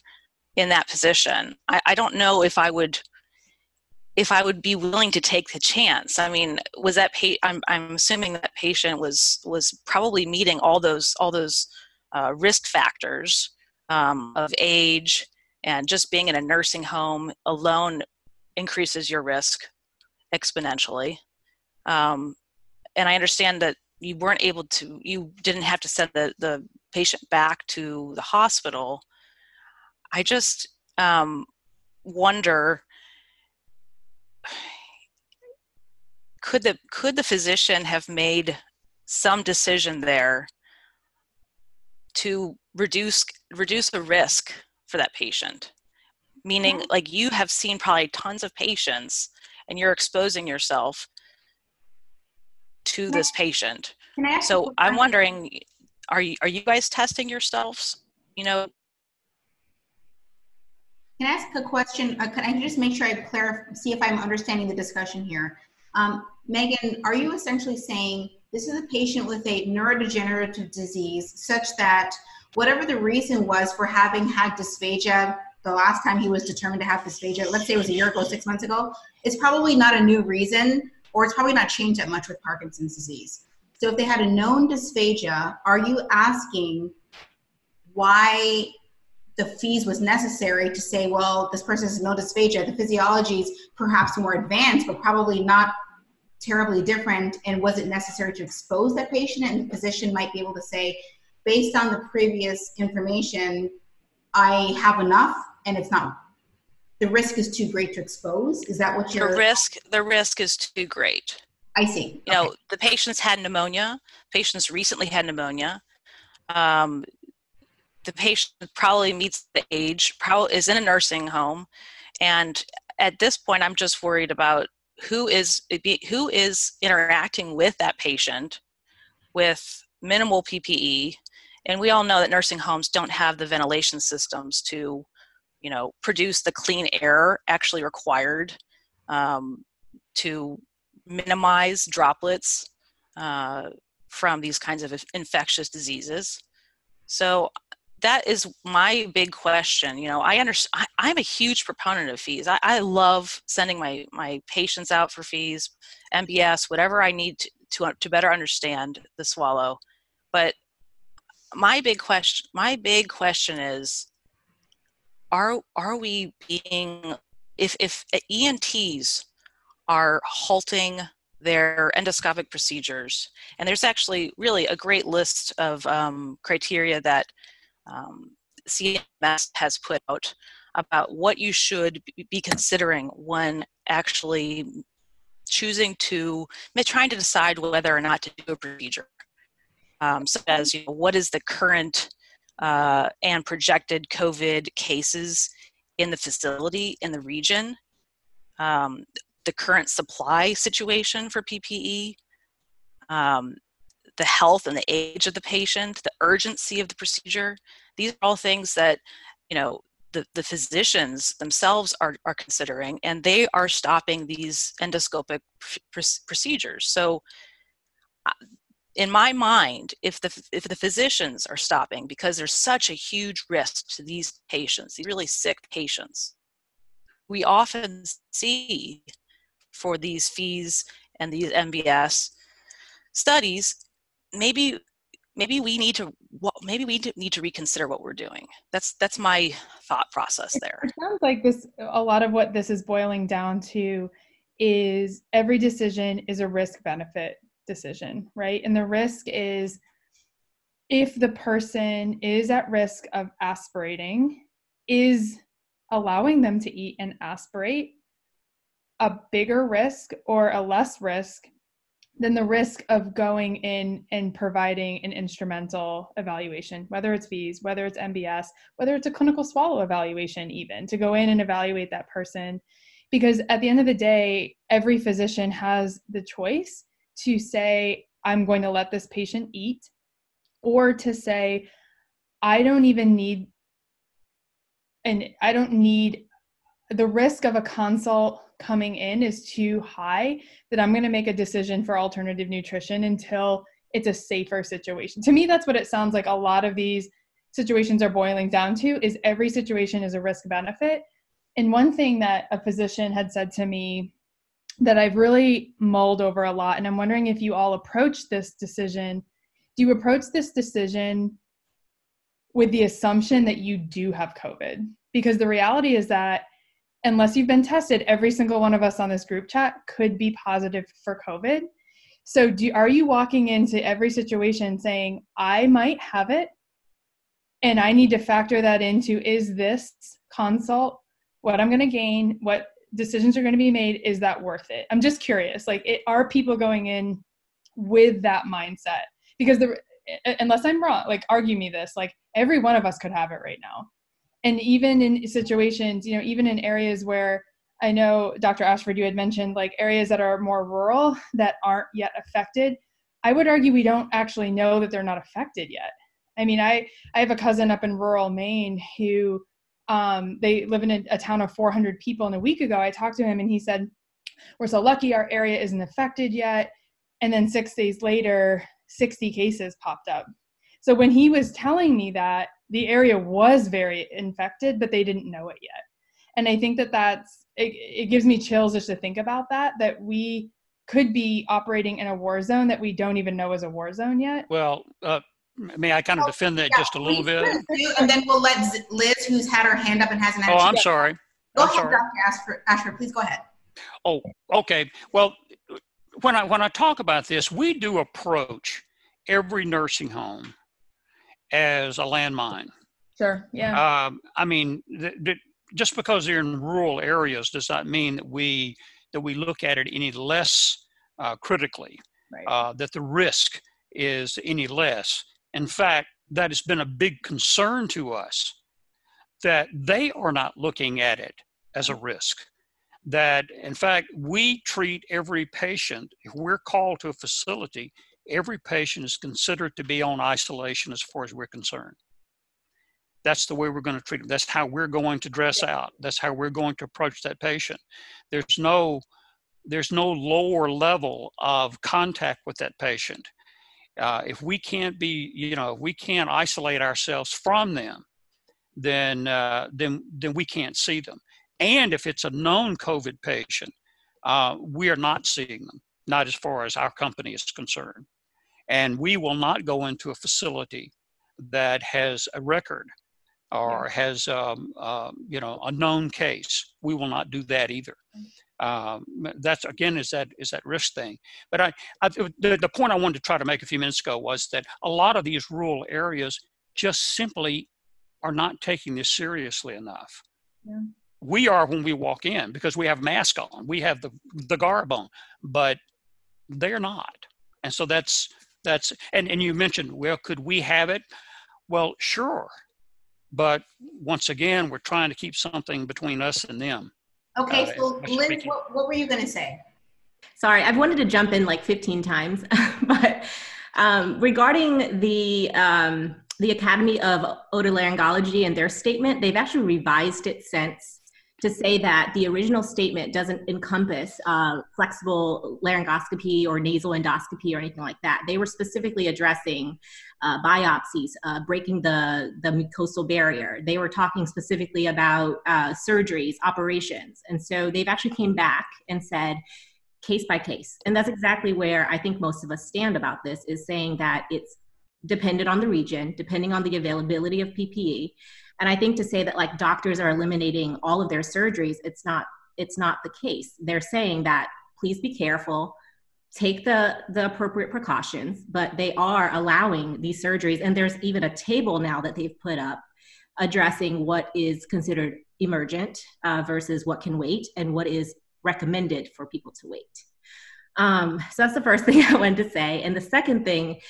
in that position I, I don't know if i would if I would be willing to take the chance. I mean, was that pa- I'm I'm assuming that patient was was probably meeting all those all those uh, risk factors um, of age and just being in a nursing home alone increases your risk exponentially. Um, and I understand that you weren't able to you didn't have to send the the patient back to the hospital i just um, wonder could the could the physician have made some decision there to reduce reduce the risk for that patient. Meaning like you have seen probably tons of patients and you're exposing yourself to this patient. so i'm wondering are you are you guys testing yourselves? You know? Can i ask a question? Uh, can i just make sure i clarify see if i'm understanding the discussion here? Um, megan are you essentially saying this is a patient with a neurodegenerative disease such that whatever the reason was for having had dysphagia the last time he was determined to have dysphagia, let's say it was a year ago, six months ago, it's probably not a new reason or it's probably not changed that much with Parkinson's disease. So if they had a known dysphagia, are you asking why the FEES was necessary to say, well, this person has no dysphagia. The physiology is perhaps more advanced, but probably not terribly different. And was it necessary to expose that patient? And the physician might be able to say, based on the previous information, I have enough and it's not the risk is too great to expose. Is that what you're the risk the risk is too great. I see. You okay. know the patients had pneumonia. Patients recently had pneumonia. Um, the patient probably meets the age probably is in a nursing home. And at this point i'm just worried about who is who is interacting with that patient with minimal ppe and we all know that nursing homes don't have the ventilation systems to you know produce the clean air actually required um, to minimize droplets uh, from these kinds of infectious diseases. So that is my big question you know i understand I, am a huge proponent of FEES. I, I, love sending my my patients out for FEES mbs whatever i need to, to, to better understand the swallow. But my big question my big question is are are we being if if ENTs are halting their endoscopic procedures and there's actually really a great list of um, criteria that um, CMS has put out about what you should be considering when actually choosing to trying to decide whether or not to do a procedure um, such as you know, what is the current uh, and projected COVID cases in the facility in the region, um, the current supply situation for PPE, um, the health and the age of the patient, the urgency of the procedure. These are all things that you know the, the physicians themselves are, are considering, and they are stopping these endoscopic pr- procedures. So uh, in my mind, if the if the physicians are stopping because there's such a huge risk to these patients, these really sick patients, we often see for these FEES and these MBS studies, maybe maybe we need to maybe we need to reconsider what we're doing. That's that's my thought process there. It sounds like this. A lot of what this is boiling down to is every decision is a risk benefit decision, right? And the risk is if the person is at risk of aspirating, is allowing them to eat and aspirate a bigger risk or a less risk than the risk of going in and providing an instrumental evaluation, whether it's FEES, whether it's MBS, whether it's a clinical swallow evaluation, even to go in and evaluate that person. Because at the end of the day, every physician has the choice to say, I'm going to let this patient eat, or to say, I don't even need, and I don't need the risk of a consult coming in is too high that I'm going to make a decision for alternative nutrition until it's a safer situation. To me, that's what it sounds like a lot of these situations are boiling down to is every situation is a risk benefit. And one thing that a physician had said to me that I've really mulled over a lot. And I'm wondering if you all approach this decision. Do you approach this decision with the assumption that you do have COVID? Because the reality is that unless you've been tested, every single one of us on this group chat could be positive for COVID. So, do are you walking into every situation saying, "I might have it, and I need to factor that into is this consult what I'm going to gain, what decisions are going to be made, is that worth it?" I'm just curious. Like, it, are people going in with that mindset? Because the unless I'm wrong, like argue me this, like every one of us could have it right now. And even in situations, you know, even in areas where I know Dr. Ashford, you had mentioned like areas that are more rural that aren't yet affected. I would argue we don't actually know that they're not affected yet. I mean, I, I have a cousin up in rural Maine who um, they live in a, a town of 400 people. And a week ago, I talked to him and he said, We're so lucky our area isn't affected yet. And then six days later, 60 cases popped up. So when he was telling me that, the area was very infected, but they didn't know it yet. And I think that that's, it, it gives me chills just to think about that, that we could be operating in a war zone that we don't even know is a war zone yet. Well, uh, may I kind of defend that yeah, just a little bit? And then we'll let Liz, who's had her hand up and hasn't. Oh, I'm sorry. Go I'm ahead, sorry. Dr. Ashford. Ashford, please go ahead. Oh, okay. Well, when I when I talk about this, we do approach every nursing home as a landmine. Sure. Yeah. Um, I mean, th- th- just because they're in rural areas does not mean that we that we look at it any less uh, critically. Right. Uh, that the risk is any less. In fact, that has been a big concern to us that they are not looking at it as a risk. That in fact, we treat every patient, if we're called to a facility, every patient is considered to be on isolation as far as we're concerned. That's the way we're going to treat them. That's how we're going to dress out. That's how we're going to approach that patient. There's no there's no lower level of contact with that patient. Uh, if we can't be, you know, if we can't isolate ourselves from them, then uh, then then we can't see them. And if it's a known COVID patient, uh, we are not seeing them, not as far as our company is concerned. And we will not go into a facility that has a record or has um, uh, you know a known case. We will not do that either. Um, that's again is that is that risk thing. But I, I the, the point I wanted to try to make a few minutes ago was that a lot of these rural areas just simply are not taking this seriously enough. Yeah. We are when we walk in because we have mask on, we have the the garb on, but they're not. And so that's that's and, and you mentioned well could we have it well sure but once again we're trying to keep something between us and them okay uh, so liz what, what were you going to say? Sorry i've wanted to jump in like 15 times but um, regarding the um, the academy of otolaryngology and their statement they've actually revised it since to say that the original statement doesn't encompass uh, flexible laryngoscopy or nasal endoscopy or anything like that. They were specifically addressing uh, biopsies, uh, breaking the, the mucosal barrier. They were talking specifically about uh, surgeries, operations. And so they've actually came back and said, case by case. And that's exactly where I think most of us stand about this is saying that it's dependent on the region, depending on the availability of PPE. And I think to say that like doctors are eliminating all of their surgeries, it's not it's not the case. They're saying that please be careful, take the the appropriate precautions, but they are allowing these surgeries and there's even a table now that they've put up addressing what is considered emergent uh, versus what can wait and what is recommended for people to wait. Um, so that's the first thing I wanted to say. And the second thing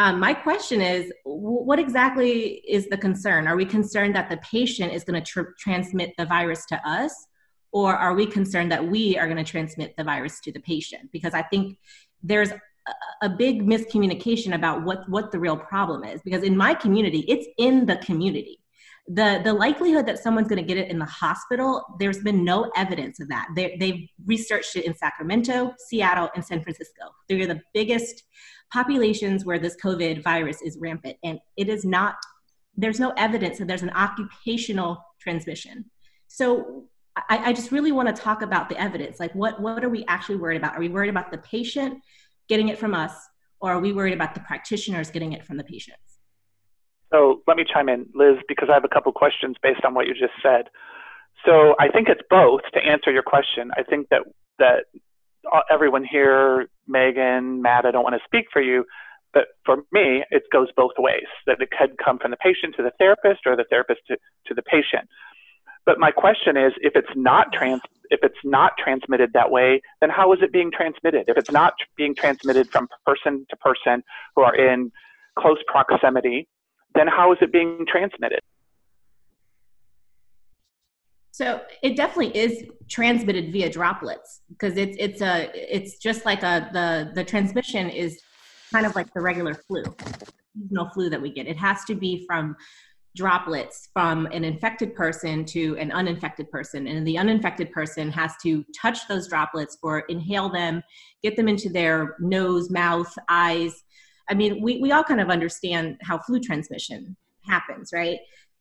um, my question is what exactly is the concern? Are we concerned that the patient is going to tr- transmit the virus to us? Or are we concerned that we are going to transmit the virus to the patient? Because I think there's a big miscommunication about what, what the real problem is. Because in my community, it's in the community. The, the likelihood that someone's going to get it in the hospital, there's been no evidence of that. They, they've researched it in Sacramento, Seattle, and San Francisco. They're the biggest populations where this COVID virus is rampant, and it is not, there's no evidence that there's an occupational transmission. So I, I just really want to talk about the evidence. Like, what, what are we actually worried about? Are we worried about the patient getting it from us, or are we worried about the practitioners getting it from the patients? So let me chime in, Liz, because I have a couple questions based on what you just said. So I think it's both to answer your question. I think that that Uh, everyone here, Megan, Matt, I don't want to speak for you, but for me, it goes both ways. That it could come from the patient to the therapist, or the therapist to, to the patient. But my question is, if it's not trans, if it's not transmitted that way, then how is it being transmitted? If it's not being transmitted from person to person who are in close proximity, then how is it being transmitted? So it definitely is transmitted via droplets because it's it's a it's just like a the the transmission is kind of like the regular flu, seasonal flu that we get. It has to be from droplets from an infected person to an uninfected person and the uninfected person has to touch those droplets or inhale them get them into their nose mouth eyes i mean we, we all kind of understand how flu transmission happens right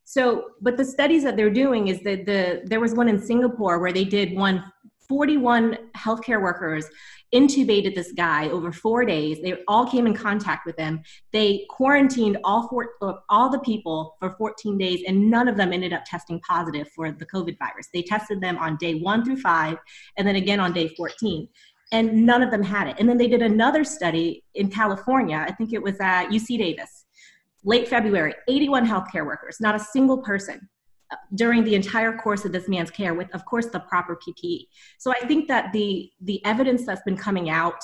so but the studies that they're doing is that the there was one in singapore where they did one 41 healthcare workers intubated this guy over four days. They all came in contact with him. They quarantined all four, all the people for 14 days, and none of them ended up testing positive for the COVID virus. They tested them on day one through five, and then again on day 14 and none of them had it. And then they did another study in California. I think it was at UC Davis, late February. 81 healthcare workers, not a single person uh, during the entire course of this man's care with of course the proper ppe so i think that the the evidence that's been coming out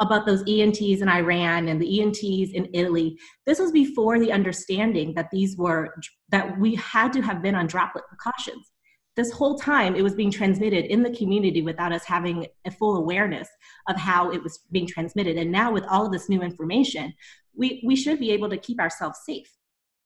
about those ents in iran and the ents in italy this was before the understanding that these were that we had to have been on droplet precautions this whole time it was being transmitted in the community without us having a full awareness of how it was being transmitted and now with all of this new information we, we should be able to keep ourselves safe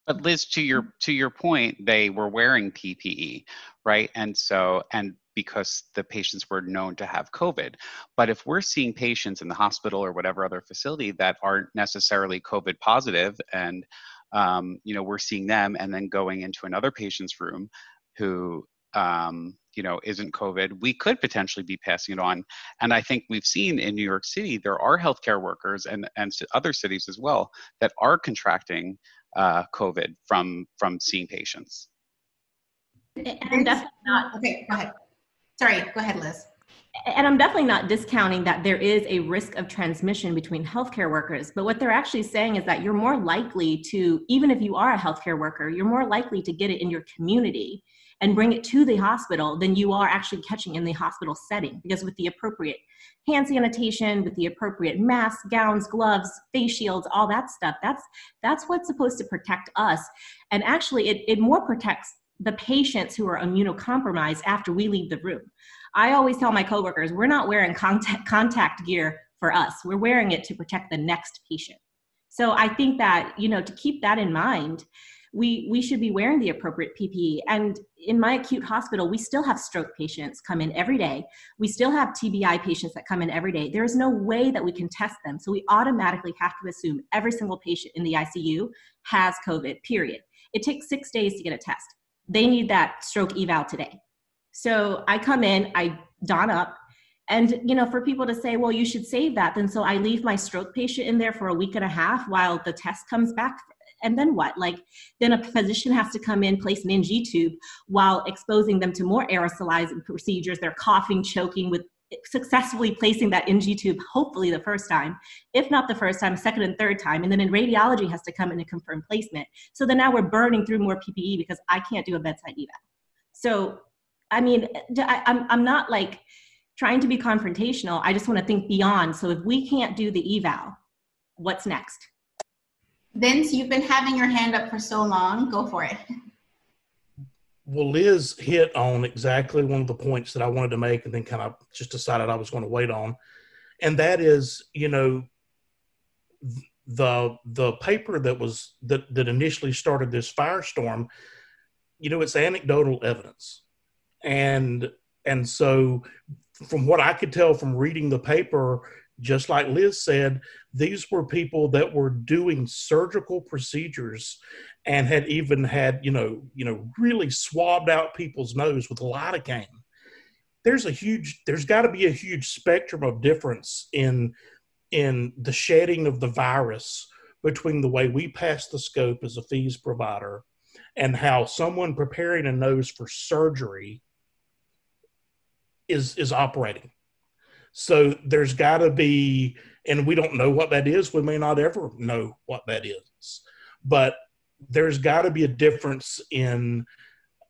but Liz, to your to your point, they were wearing PPE, right? And so and because the patients were known to have COVID. But if we're seeing patients in the hospital or whatever other facility that aren't necessarily COVID positive, and um, you know we're seeing them, and then going into another patient's room who um, you know isn't COVID, we could potentially be passing it on. And I think we've seen in New York City there are healthcare workers and and other cities as well that are contracting uh, COVID from from seeing patients. And I'm definitely not. Okay, go ahead. Sorry, go ahead, Liz. And I'm definitely not discounting that there is a risk of transmission between healthcare workers. But what they're actually saying is that you're more likely to, even if you are a healthcare worker, you're more likely to get it in your community and bring it to the hospital than you are actually catching in the hospital setting. Because with the appropriate hand sanitation, with the appropriate masks, gowns, gloves, face shields, all that stuff, that's that's what's supposed to protect us. And actually, it, it more protects the patients who are immunocompromised after we leave the room. I always tell my coworkers, we're not wearing contact, contact gear for us. We're wearing it to protect the next patient. So I think that, you know, to keep that in mind, we we should be wearing the appropriate PPE. And in my acute hospital, we still have stroke patients come in every day. We still have TBI patients that come in every day. There is no way that we can test them. So we automatically have to assume every single patient in the ICU has COVID, period. It takes six days to get a test. They need that stroke eval today. So I come in, I don up, and you know, for people to say, well, you should save that, then so I leave my stroke patient in there for a week and a half while the test comes back and then what? Like, then a physician has to come in, place an NG tube while exposing them to more aerosolizing procedures. They're coughing, choking with successfully placing that NG tube, hopefully the first time, if not the first time, second and third time. And then in radiology has to come in and confirm placement. So then now we're burning through more PPE because I can't do a bedside eval. So, I mean, I, I'm, I'm not like trying to be confrontational. I just want to think beyond. So if we can't do the eval, what's next? Vince, you've been having your hand up for so long. Go for it. Well, Liz hit on exactly one of the points that I wanted to make and then kind of just decided I was going to wait on. And that is, you know, the the paper that was that that initially started this firestorm, you know, it's anecdotal evidence. And and so from what I could tell from reading the paper, just like Liz said, these were people that were doing surgical procedures and had even had, you know, you know, really swabbed out people's nose with lidocaine. There's a huge, there's got to be a huge spectrum of difference in in the shedding of the virus between the way we pass the scope as a FEES provider and how someone preparing a nose for surgery is is operating So there's got to be, and we don't know what that is. We may not ever know what that is, but there's got to be a difference in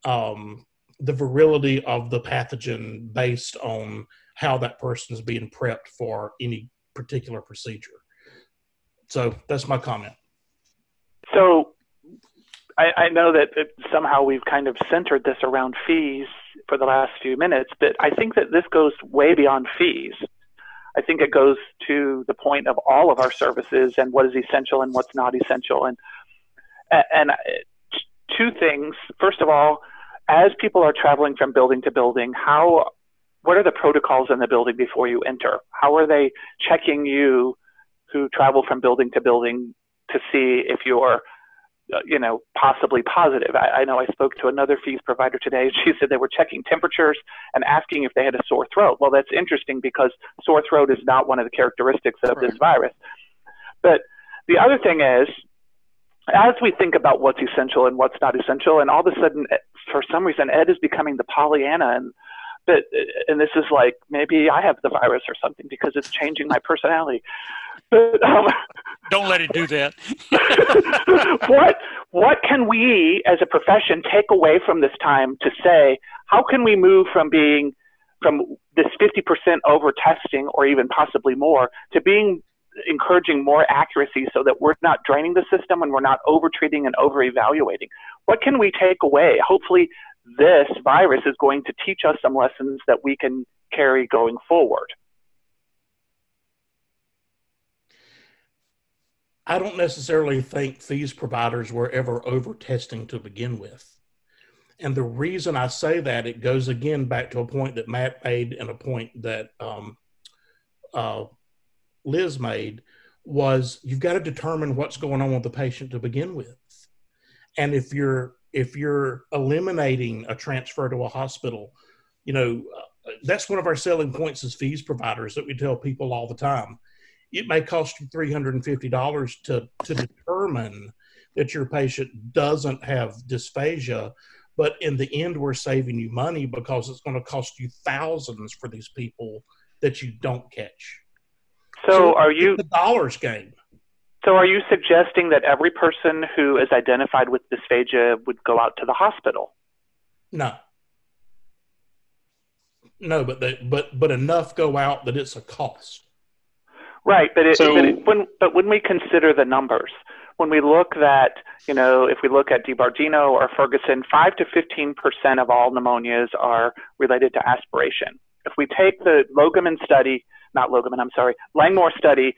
um, the virility of the pathogen based on how that person is being prepped for any particular procedure. So that's my comment. So I, I know that somehow we've kind of centered this around FEES for the last few minutes, but I think that this goes way beyond FEES. I think it goes to the point of all of our services and what is essential and what's not essential. And and two things. First of all, as people are traveling from building to building, how what are the protocols in the building before you enter? How are they checking you who travel from building to building to see if you're uh, Uh, you know, possibly positive. I, I, know I spoke to another FEES provider today. She said they were checking temperatures and asking if they had a sore throat. Well, that's interesting because sore throat is not one of the characteristics of this virus. But the other thing is, as we think about what's essential and what's not essential, and all of a sudden, eh, for some reason, Ed is becoming the Pollyanna and but eh, and this is like maybe I have the virus or something because it's changing my personality. But um, don't let it do that. what what can we as a profession take away from this time to say how can we move from being from this 50% over testing or even possibly more to being encouraging more accuracy so that we're not draining the system and we're not over treating and over evaluating. What can we take away? Hopefully this virus is going to teach us some lessons that we can carry going forward. I don't necessarily think these providers were ever over testing to begin with. And the reason I say that, it goes again back to a point that Matt made and a point that um, uh, Liz made was you've got to determine what's going on with the patient to begin with. And if you're if you're eliminating a transfer to a hospital, you know, uh, that's one of our selling points as FEES providers that we tell people all the time. It may cost you $350 to, to determine that your patient doesn't have dysphagia, but in the end, we're saving you money because it's going to cost you thousands for these people that you don't catch. So, so are you the dollars game? So are you suggesting that every person who is identified with dysphagia would go out to the hospital? No. No, but they, but but enough go out that it's a cost. Right, but, it, so, but it, when but when we consider the numbers, when we look that you know if we look at DiBardino or Ferguson, five to fifteen percent of all pneumonias are related to aspiration. If we take the Logemann study, not Logemann, I'm sorry, Langmore study,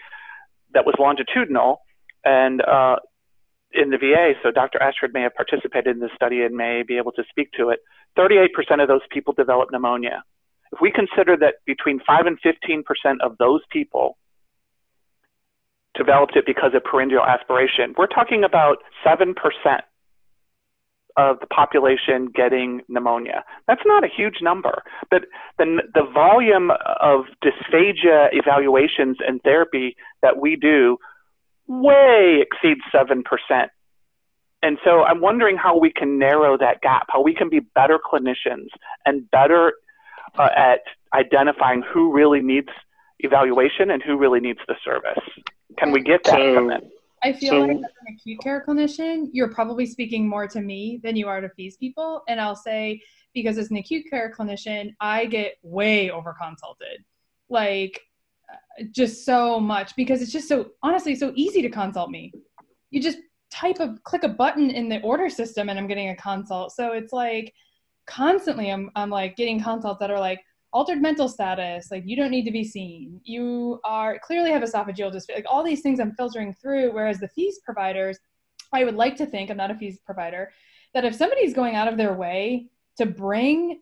that was longitudinal and uh, in the VA. So Dr. Ashford may have participated in this study and may be able to speak to it. 38% of those people develop pneumonia. If we consider that between 5 and 15% of those people developed it because of pharyngeal aspiration, we're talking about 7% of the population getting pneumonia. That's not a huge number, but the, the volume of dysphagia evaluations and therapy that we do way exceeds 7%. And so I'm wondering how we can narrow that gap, how we can be better clinicians and better uh, at identifying who really needs evaluation and who really needs the service. Can we get that so, from them? I feel so, like as an acute care clinician, you're probably speaking more to me than you are to these people. And I'll say, because as an acute care clinician, I get way over consulted. Like, uh, just so much because it's just so honestly so easy to consult me. You just type a click a button in the order system and I'm getting a consult. So it's like constantly I'm I'm like getting consults that are like, altered mental status like you don't need to be seen. You are clearly have esophageal dysphagia like all these things i'm filtering through whereas the FEES providers i would like to think i'm not a FEES provider that if somebody's going out of their way to bring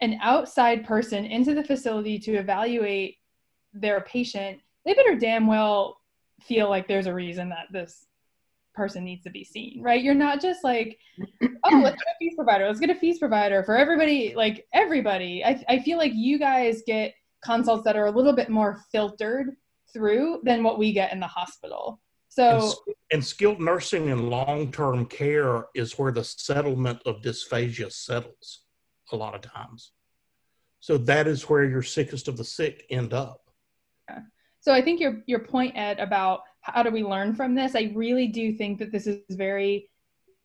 an outside person into the facility to evaluate their patient they better damn well feel like there's a reason that this person needs to be seen, right? You're not just like, oh, let's get a FEES provider. Let's get a FEES provider for everybody, like everybody. I, I feel like you guys get consults that are a little bit more filtered through than what we get in the hospital. So, and, and skilled nursing and long term care is where the settlement of dysphagia settles a lot of times. So that is where your sickest of the sick end up. Yeah. So I think your your point, Ed, about how do we learn from this? I really do think that this is very,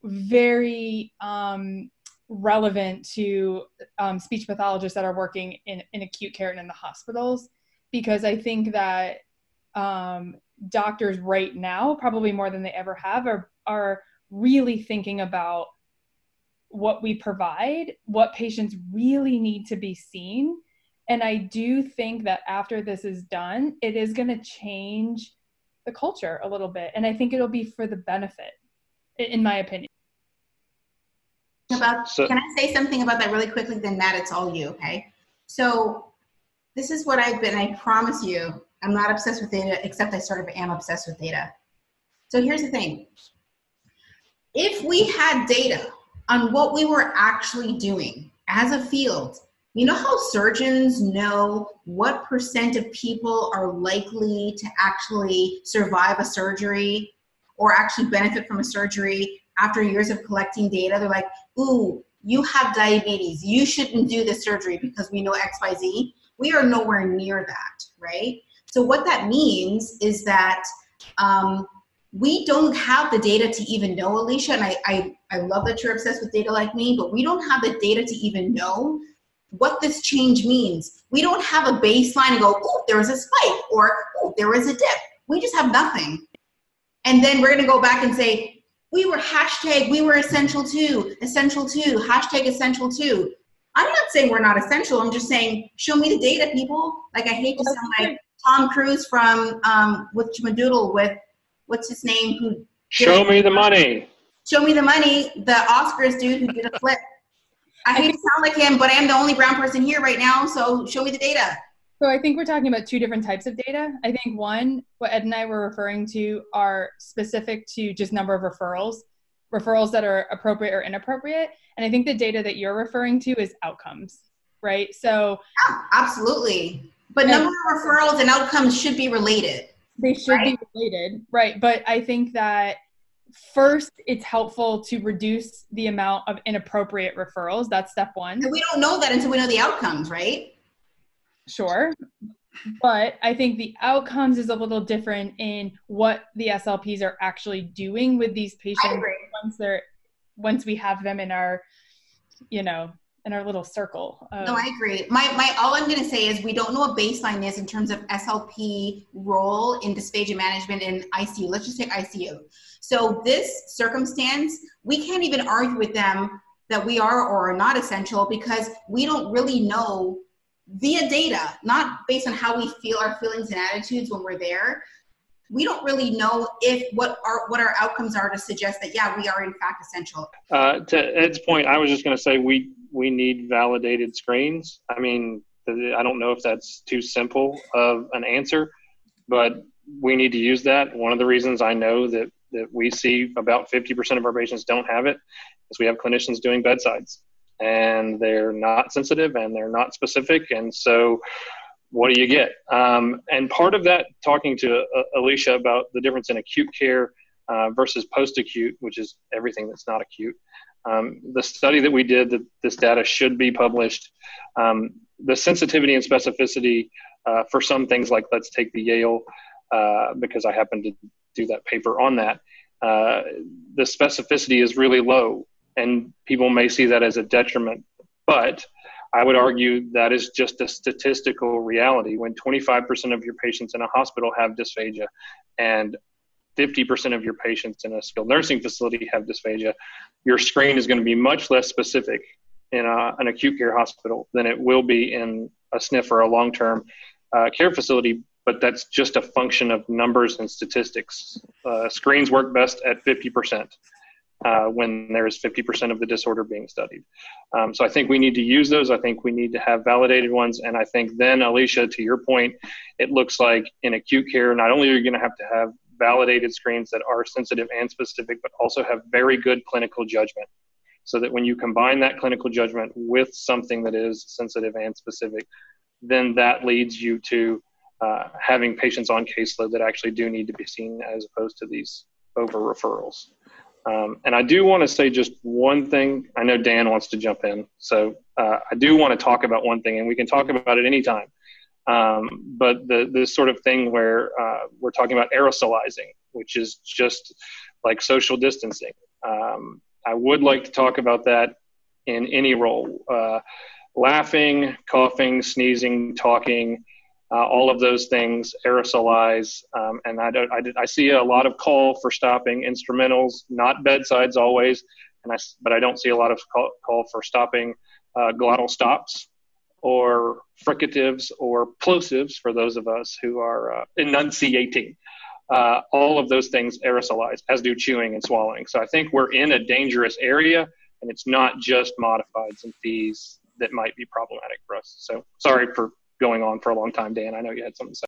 very um, relevant to um, speech pathologists that are working in, in acute care and in the hospitals, because I think that um, doctors right now, probably more than they ever have, are are really thinking about what we provide, what patients really need to be seen. And I do think that after this is done, it is going to change the culture a little bit. And I think it'll be for the benefit, in my opinion. About, so, can I say something about that really quickly? Then, Matt, it's all you, okay? So, this is what I've been, I promise you, I'm not obsessed with data, except I sort of am obsessed with data. So, here's the thing if we had data on what we were actually doing as a field, you know how surgeons know what percent of people are likely to actually survive a surgery or actually benefit from a surgery after years of collecting data? They're like, ooh, you have diabetes. You shouldn't do the surgery because we know XYZ. We are nowhere near that, right? So, what that means is that um, we don't have the data to even know, Alicia, and I, I, I love that you're obsessed with data like me, but we don't have the data to even know what this change means. We don't have a baseline and go, oh, there was a spike or oh, there was a dip. We just have nothing. And then we're going to go back and say, we were hashtag, we were essential too, essential too, hashtag essential too. I'm not saying we're not essential. I'm just saying, show me the data, people. Like, I hate to sound like Tom Cruise from um, with Schmadoodle with, what's his name? Who Show me the money. Show me the money. The Oscars dude who did a flip I hate to sound like him, but I am the only brown person here right now. So show me the data. So I think we're talking about two different types of data. I think one, what Ed and I were referring to, are specific to just number of referrals, referrals that are appropriate or inappropriate. And I think the data that you're referring to is outcomes, right? So yeah, absolutely. But number of referrals and outcomes should be related. They should right? be related, right? But I think that first it's helpful to reduce the amount of inappropriate referrals that's step one and we don't know that until we know the outcomes right sure but i think the outcomes is a little different in what the slps are actually doing with these patients once they're once we have them in our you know in our little circle. no, I agree. My, my, all I'm going to say is we don't know what baseline is in terms of SLP role in dysphagia management in ICU. Let's just take ICU. So this circumstance, we can't even argue with them that we are or are not essential because we don't really know via data, not based on how we feel our feelings and attitudes when we're there. We don't really know if what our what our outcomes are to suggest that yeah we are in fact essential. Uh, to Ed's point, I was just going to say we we need validated screens. I mean, I don't know if that's too simple of an answer, but we need to use that. One of the reasons I know that that we see about 50% of our patients don't have it is we have clinicians doing bedsides and they're not sensitive and they're not specific. And so, what do you get? Um, and part of that, talking to uh, Alicia about the difference in acute care uh, versus post acute, which is everything that's not acute, um, the study that we did, that this data should be published. Um, the sensitivity and specificity uh, for some things, like let's take the Yale, uh, because I happen to do that paper on that. Uh, the specificity is really low, and people may see that as a detriment. But I would argue that is just a statistical reality. When 25% of your patients in a hospital have dysphagia, and 50% of your patients in a skilled nursing facility have dysphagia, your screen is going to be much less specific in a, an acute care hospital than it will be in a SNF or a long term uh, care facility. But that's just a function of numbers and statistics. Uh, screens work best at 50%. Uh, when there's 50% of the disorder being studied. Um, so I think we need to use those. I think we need to have validated ones. And I think then, Alicia, to your point, it looks like in acute care, not only are you going to have to have validated screens that are sensitive and specific, but also have very good clinical judgment. So that when you combine that clinical judgment with something that is sensitive and specific, then that leads you to uh, having patients on caseload that actually do need to be seen as opposed to these over referrals. Um, and I do want to say just one thing. I know Dan wants to jump in, so uh, I do want to talk about one thing, and we can talk about it anytime. Um, but the the sort of thing where uh, we're talking about aerosolizing, which is just like social distancing. Um, I would like to talk about that in any role. Uh, laughing, coughing, sneezing, talking, uh, all of those things aerosolize. Um, and I, I, I, see a lot of call for stopping instrumentals, not bedsides always, and I, but I don't see a lot of call, call for stopping uh, glottal stops or fricatives or plosives for those of us who are uh, enunciating. Uh, all of those things aerosolize, as do chewing and swallowing. So I think we're in a dangerous area, and it's not just modifieds and FEES that might be problematic for us. So sorry for going on for a long time, Dan. I know you had something to say.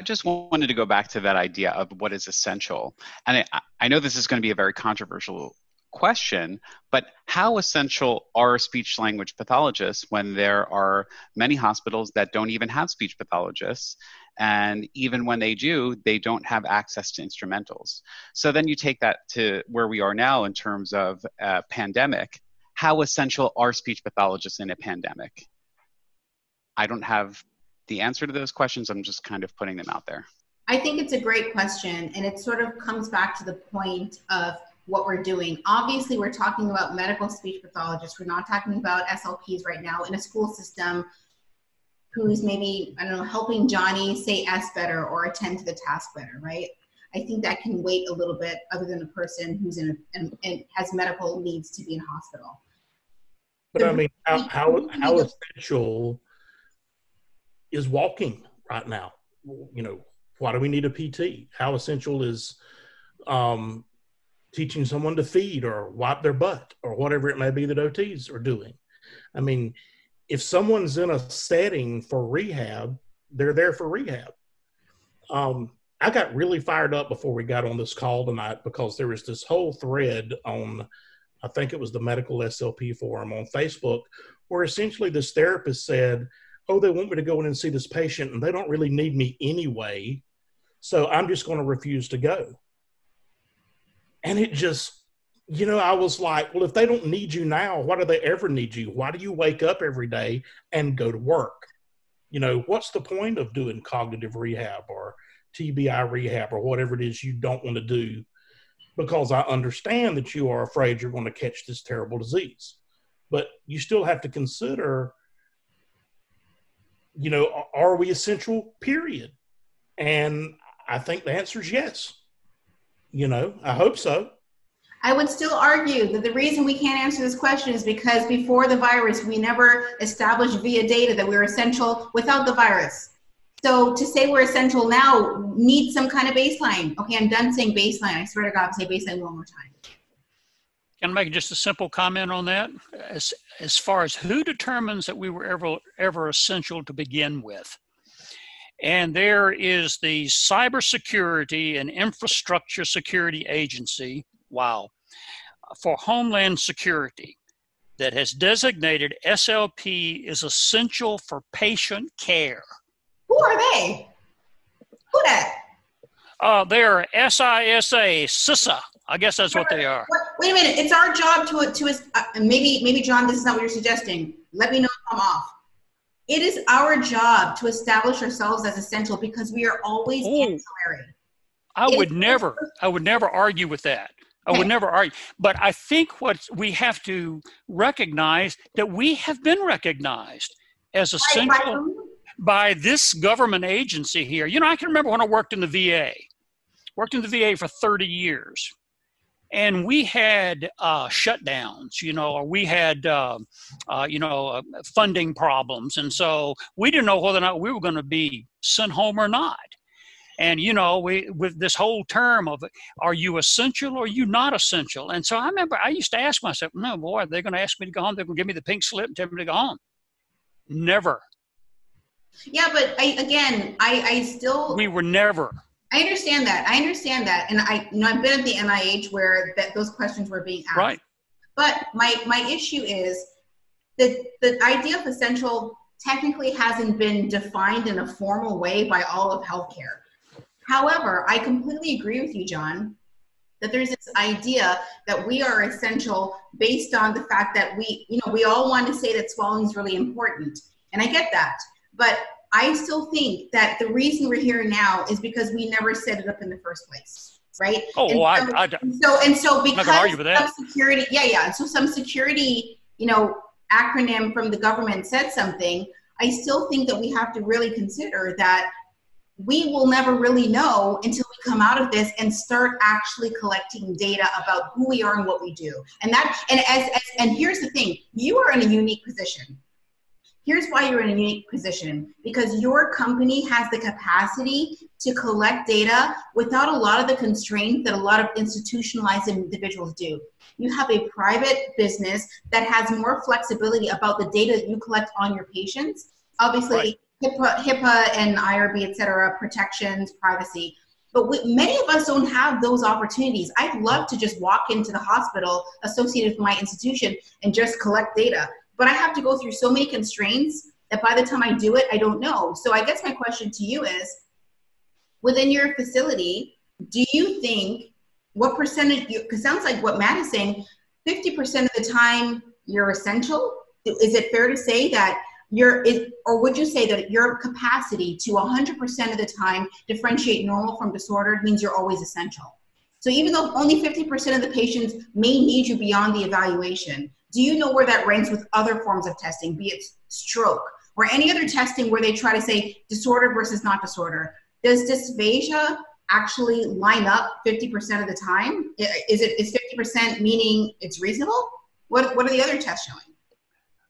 I just wanted to go back to that idea of what is essential. And I, I know this is going to be a very controversial question, but how essential are speech language pathologists when there are many hospitals that don't even have speech pathologists? And even when they do, they don't have access to instrumentals. So then you take that to where we are now in terms of a pandemic. How essential are speech pathologists in a pandemic? I don't have the answer to those questions. I'm just kind of putting them out there. I think it's a great question. And it sort of comes back to the point of what we're doing. Obviously, we're talking about medical speech pathologists. We're not talking about SLPs right now in a school system who's maybe, I don't know, helping Johnny say S better or attend to the task better, right? I think that can wait a little bit other than a person who's in, a, in, in has medical needs to be in hospital. But the, I mean, how, how, how essential is walking right now? You know, why do we need a PT? How essential is um, teaching someone to feed or wipe their butt or whatever it may be that OTs are doing? I mean, if someone's in a setting for rehab, they're there for rehab. Um, I got really fired up before we got on this call tonight because there was this whole thread on, I think it was the Medical SLP Forum on Facebook, where essentially this therapist said, oh, they want me to go in and see this patient and they don't really need me anyway. So I'm just going to refuse to go. And it just, you know, I was like, well, if they don't need you now, why do they ever need you? Why do you wake up every day and go to work? You know, what's the point of doing cognitive rehab or TBI rehab or whatever it is you don't want to do? Because I understand that you are afraid you're going to catch this terrible disease. But you still have to consider you know, are we essential? Period. And I think the answer is yes. You know, I hope so. I would still argue that the reason we can't answer this question is because before the virus, we never established via data that we we're essential without the virus. So to say we're essential now needs some kind of baseline. Okay, I'm done saying baseline. I swear to God, i say baseline one more time. Can I make just a simple comment on that? As, as far as who determines that we were ever, ever essential to begin with? And there is the Cybersecurity and Infrastructure Security Agency, wow, for Homeland Security that has designated SLP is essential for patient care. Who are they? Who that? Uh, they're SISA, CISA, I guess that's what they are. Wait a minute. It's our job to to uh, maybe maybe John, this is not what you're suggesting. Let me know if I'm off. It is our job to establish ourselves as essential because we are always Ooh. ancillary. I it would never. I would never argue with that. I would never argue. But I think what we have to recognize that we have been recognized as essential by this government agency here. You know, I can remember when I worked in the VA. Worked in the VA for 30 years and we had uh, shutdowns, you know, or we had, uh, uh, you know, uh, funding problems, and so we didn't know whether or not we were going to be sent home or not. And you know, we with this whole term of are you essential or are you not essential? And so I remember I used to ask myself, no, boy, they're going to ask me to go home. They're going to give me the pink slip and tell me to go home. Never. Yeah, but I, again, I, I still. We were never. I understand that. I understand that, and I, you know, I've been at the NIH where that those questions were being asked. Right. But my my issue is that the idea of essential technically hasn't been defined in a formal way by all of healthcare. However, I completely agree with you, John, that there's this idea that we are essential based on the fact that we, you know, we all want to say that swallowing is really important. And I get that. But I still think that the reason we're here now is because we never set it up in the first place. Right. Oh, and well, so, I, I, and so and so because argue with that. some security, yeah, yeah. So some security, you know, acronym from the government said something. I still think that we have to really consider that we will never really know until we come out of this and start actually collecting data about who we are and what we do. And that and as, as and here's the thing, you are in a unique position. Here's why you're in a unique position because your company has the capacity to collect data without a lot of the constraints that a lot of institutionalized individuals do. You have a private business that has more flexibility about the data that you collect on your patients. Obviously, right HIPAA, HIPAA and IRB, et cetera, protections, privacy. But we, many of us don't have those opportunities. I'd love to just walk into the hospital associated with my institution and just collect data. But I have to go through so many constraints that by the time I do it, I don't know. So I guess my question to you is within your facility, do you think what percentage, because sounds like what Matt is saying, 50% of the time you're essential? Is it fair to say that your is, or would you say that your capacity to 100% of the time differentiate normal from disordered means you're always essential so even though only 50% of the patients may need you beyond the evaluation do you know where that ranks with other forms of testing be it stroke or any other testing where they try to say disorder versus not disorder does dysphagia actually line up 50% of the time is it is 50% meaning it's reasonable what, what are the other tests showing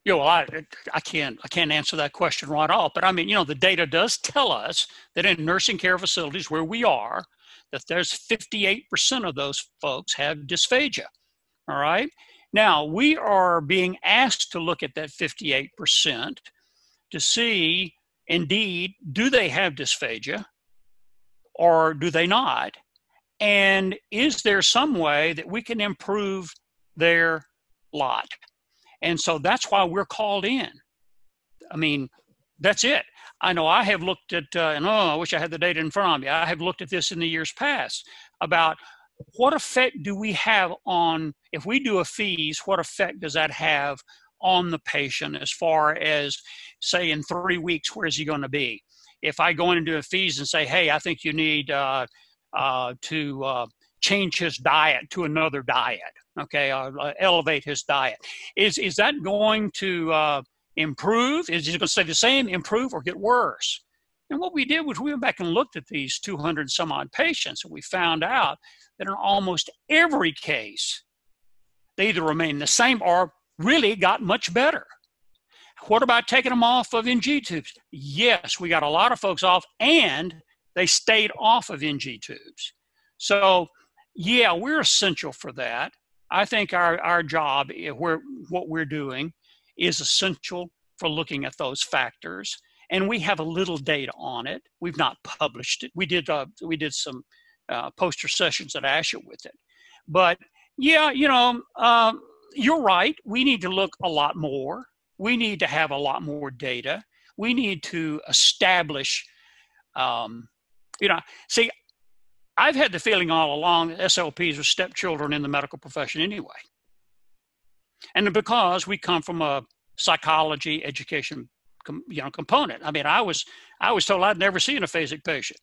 you know, I, I can't I can't answer that question right off, but I mean, you know, the data does tell us that in nursing care facilities where we are, that there's 58% of those folks have dysphagia. All right. Now we are being asked to look at that 58% to see indeed do they have dysphagia or do they not? And is there some way that we can improve their lot? And so that's why we're called in. I mean, that's it. I know I have looked at, uh, and oh, I wish I had the data in front of me. I have looked at this in the years past about what effect do we have on, if we do a FEES, what effect does that have on the patient as far as, say, in three weeks, where is he going to be? If I go in and do a FEES and say, hey, I think you need uh, uh, to uh, change his diet to another diet, okay, uh, elevate his diet. Is, is that going to uh, improve? Is he going to stay the same, improve, or get worse? And what we did was we went back and looked at these 200 some odd patients, and we found out that in almost every case, they either remained the same or really got much better. What about taking them off of NG tubes? Yes, we got a lot of folks off, and they stayed off of NG tubes. So, yeah, we're essential for that. I think our, our job, eh, where, what we're doing, is essential for looking at those factors. And we have a little data on it. We've not published it. We did, uh, we did some uh, poster sessions at ASHA with it. But yeah, you know, um, you're right. We need to look a lot more. We need to have a lot more data. We need to establish, um, you know, see, I've had the feeling all along that SLPs are stepchildren in the medical profession anyway. And because we come from a psychology education you know, component. I mean, I was I was told I'd never see an aphasic patient.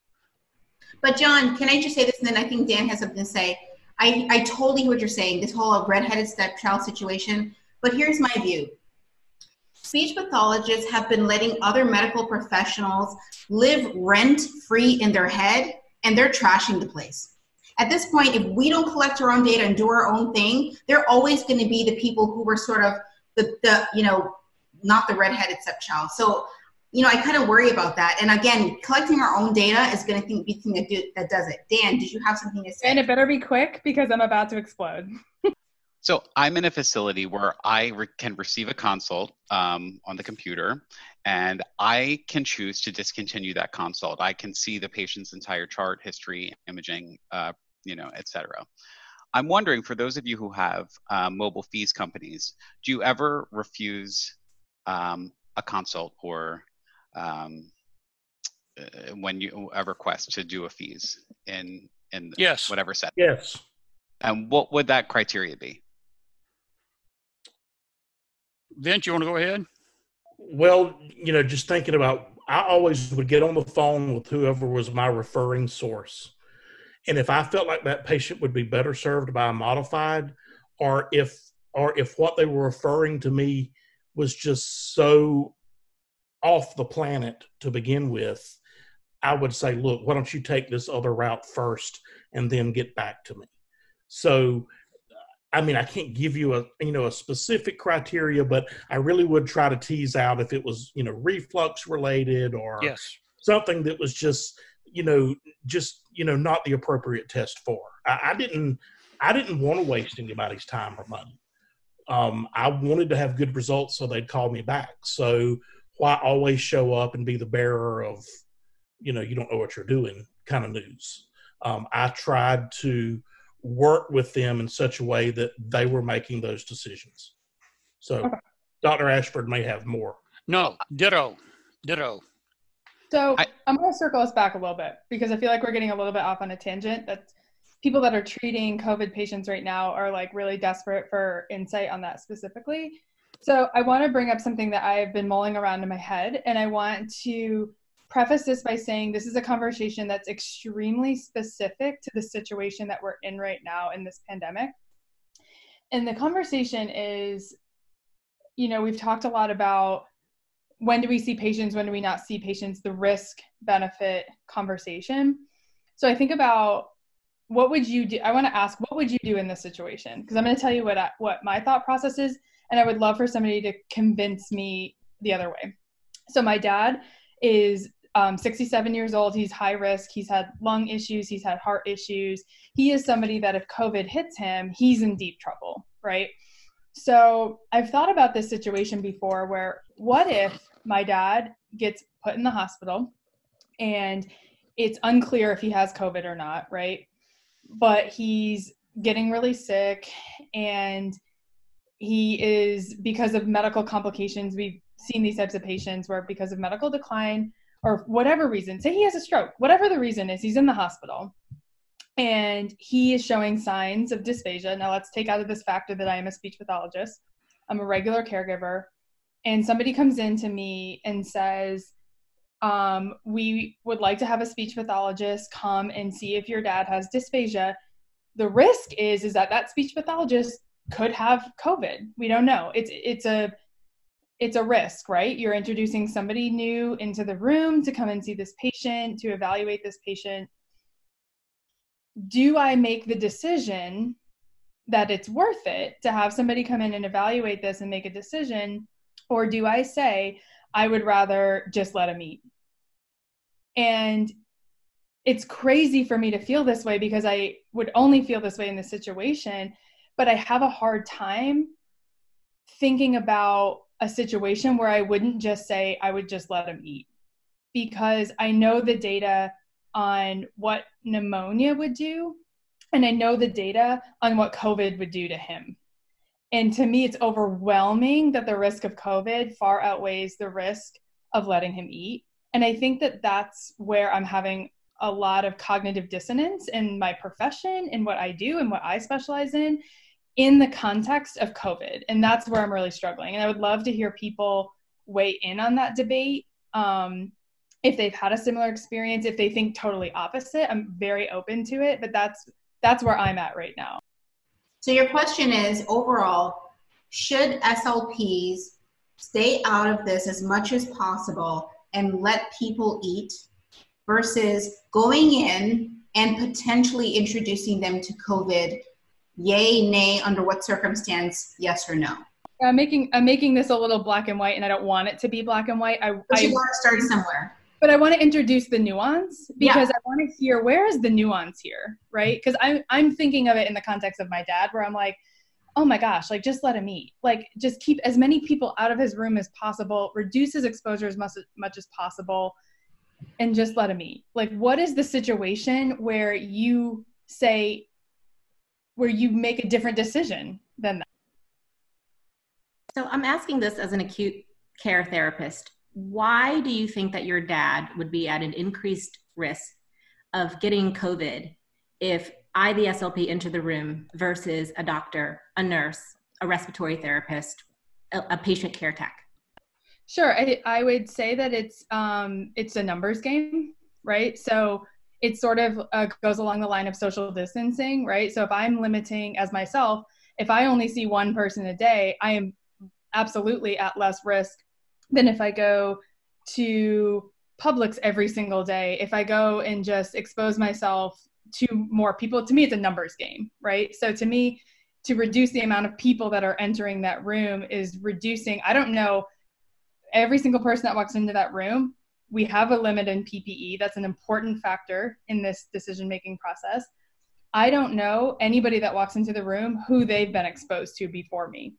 But John, can I just say this, and then I think Dan has something to say. I, I totally hear what you're saying, this whole uh, redheaded stepchild situation. But here's my view. Speech pathologists have been letting other medical professionals live rent free in their head and they're trashing the place. At this point, if we don't collect our own data and do our own thing, they're always going to be the people who were sort of the, the you know, not the redheaded stepchild. So, you know, I kind of worry about that. And again, collecting our own data is going to be the thing that, do, that does it. Dan, did you have something to say? And it better be quick because I'm about to explode. So I'm in a facility where I re- can receive a consult um, on the computer, and I can choose to discontinue that consult. I can see the patient's entire chart, history, imaging, uh, you know, et cetera. I'm wondering, for those of you who have uh, mobile FEES companies, do you ever refuse um, a consult or um, uh, when you a request to do a FEES in in yes. whatever setting? Yes. And what would that criteria be? Vince, you want to go ahead? Well, you know, just thinking about, I always would get on the phone with whoever was my referring source. And if I felt like that patient would be better served by a modified, or if or if what they were referring to me was just so off the planet to begin with, I would say, look, why don't you take this other route first and then get back to me? So I mean, I can't give you a you know a specific criteria, but I really would try to tease out if it was you know reflux related or yes. something that was just you know just you know not the appropriate test for. I, I didn't I didn't want to waste anybody's time or money. Um, I wanted to have good results, so they'd call me back. So why always show up and be the bearer of you know you don't know what you're doing kind of news? Um, I tried to work with them in such a way that they were making those decisions. So okay. Dr. Ashford may have more. No, ditto, ditto. So I, am going to circle us back a little bit because I feel like we're getting a little bit off on a tangent. That people that are treating COVID patients right now are like really desperate for insight on that specifically. So I want to bring up something that I've been mulling around in my head, and I want to preface this by saying this is a conversation that's extremely specific to the situation that we're in right now in this pandemic. And the conversation is, you know, we've talked a lot about when do we see patients, when do we not see patients, the risk benefit conversation. So I think about what would you do? I want to ask, what would you do in this situation? Because I'm going to tell you what I, what my thought process is, and I would love for somebody to convince me the other way. So my dad is um, 67 years old. He's high risk. He's had lung issues. He's had heart issues. He is somebody that if COVID hits him, he's in deep trouble, right? So I've thought about this situation before where what if my dad gets put in the hospital and it's unclear if he has COVID or not, right? But he's getting really sick and he is because of medical complications we've seen these types of patients where because of medical decline or whatever reason, say he has a stroke, whatever the reason is, he's in the hospital and he is showing signs of dysphagia. Now, let's take out of this factor that I am a speech pathologist, I'm a regular caregiver, and somebody comes in to me and says, um, We would like to have a speech pathologist come and see if your dad has dysphagia. The risk is is that that speech pathologist could have COVID. We don't know. It's it's a it's a risk, right? You're introducing somebody new into the room to come and see this patient, to evaluate this patient. Do I make the decision that it's worth it to have somebody come in and evaluate this and make a decision? Or do I say, I would rather just let him eat? And it's crazy for me to feel this way because I would only feel this way in this situation, but I have a hard time thinking about a situation where I wouldn't just say I would just let him eat because I know the data on what pneumonia would do and I know the data on what COVID would do to him. And to me, it's overwhelming that the risk of COVID far outweighs the risk of letting him eat. And I think that that's where I'm having a lot of cognitive dissonance in my profession, in what I do, and what I specialize in, in the context of COVID. And that's where I'm really struggling. And I would love to hear people weigh in on that debate. Um, if they've had a similar experience, if they think totally opposite, I'm very open to it. But that's that's where I'm at right now. So your question is overall, should SLPs stay out of this as much as possible and let people eat versus going in and potentially introducing them to COVID yay, nay, under what circumstance, yes or no? I'm making I'm making this a little black and white, and I don't want it to be black and white. I, but you I, want to start somewhere. But I want to introduce the nuance because yeah. I want to hear where is the nuance here, right? Mm-hmm. Because I'm I'm thinking of it in the context of my dad, where I'm like, oh my gosh, like just let him eat, like just keep as many people out of his room as possible, reduce his exposure as much, much as possible, and just let him eat. Like, what is the situation where you say where you make a different decision than that. So I'm asking this as an acute care therapist. Why do you think that your dad would be at an increased risk of getting COVID if I, the SLP, enter the room versus a doctor, a nurse, a respiratory therapist, a, a patient care tech? Sure, I, I would say that it's um, it's a numbers game, right? So it sort of uh, goes along the line of social distancing, right? So if I'm limiting as myself, if I only see one person a day, I am absolutely at less risk than if I go to Publix every single day. If I go and just expose myself to more people, to me, it's a numbers game, right? So to me, to reduce the amount of people that are entering that room is reducing, I don't know, every single person that walks into that room, we have a limit in PPE. That's an important factor in this decision making process. I don't know anybody that walks into the room who they've been exposed to before me.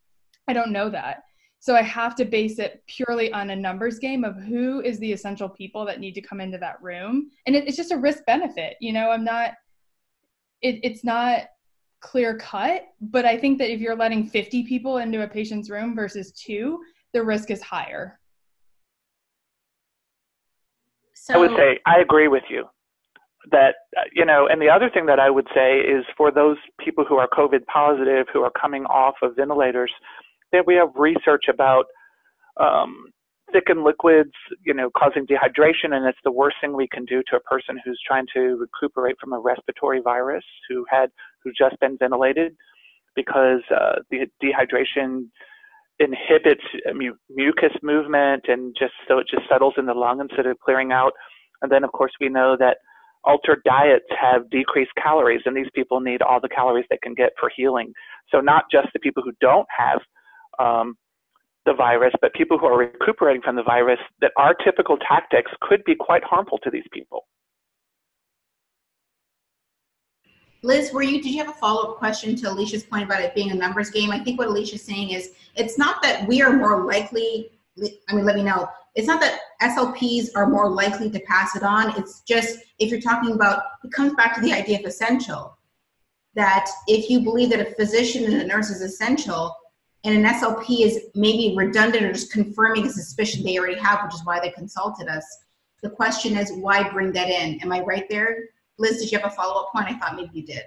I don't know that. So I have to base it purely on a numbers game of who is the essential people that need to come into that room. And it, it's just a risk benefit. You know, I'm not, it, it's not clear cut, but I think that if you're letting 50 people into a patient's room versus two, the risk is higher. So, I would say I agree with you that uh, you know and the other thing that i would say is for those people who are covid positive who are coming off of ventilators that we have research about um, thickened liquids you know causing dehydration and it's the worst thing we can do to a person who's trying to recuperate from a respiratory virus who had who's just been ventilated because uh, the dehydration inhibits mu- mucus movement and just so it just settles in the lung instead of clearing out and then of course we know that altered diets have decreased calories, and these people need all the calories they can get for healing. So, not just the people who don't have um, the virus, but people who are recuperating from the virus, that our typical tactics could be quite harmful to these people. Liz, were you? Did you have a follow up question to Alicia's point about it being a numbers game? I think what Alicia's saying is it's not that we are more likely. I mean, let me know it's not that SLPs are more likely to pass it on. It's just if you're talking about, it comes back to the idea of essential. That if you believe that a physician and a nurse is essential, and an SLP is maybe redundant or just confirming a suspicion they already have, which is why they consulted us. The question is, why bring that in? Am I right there? Liz, did you have a follow up point? I thought maybe you did.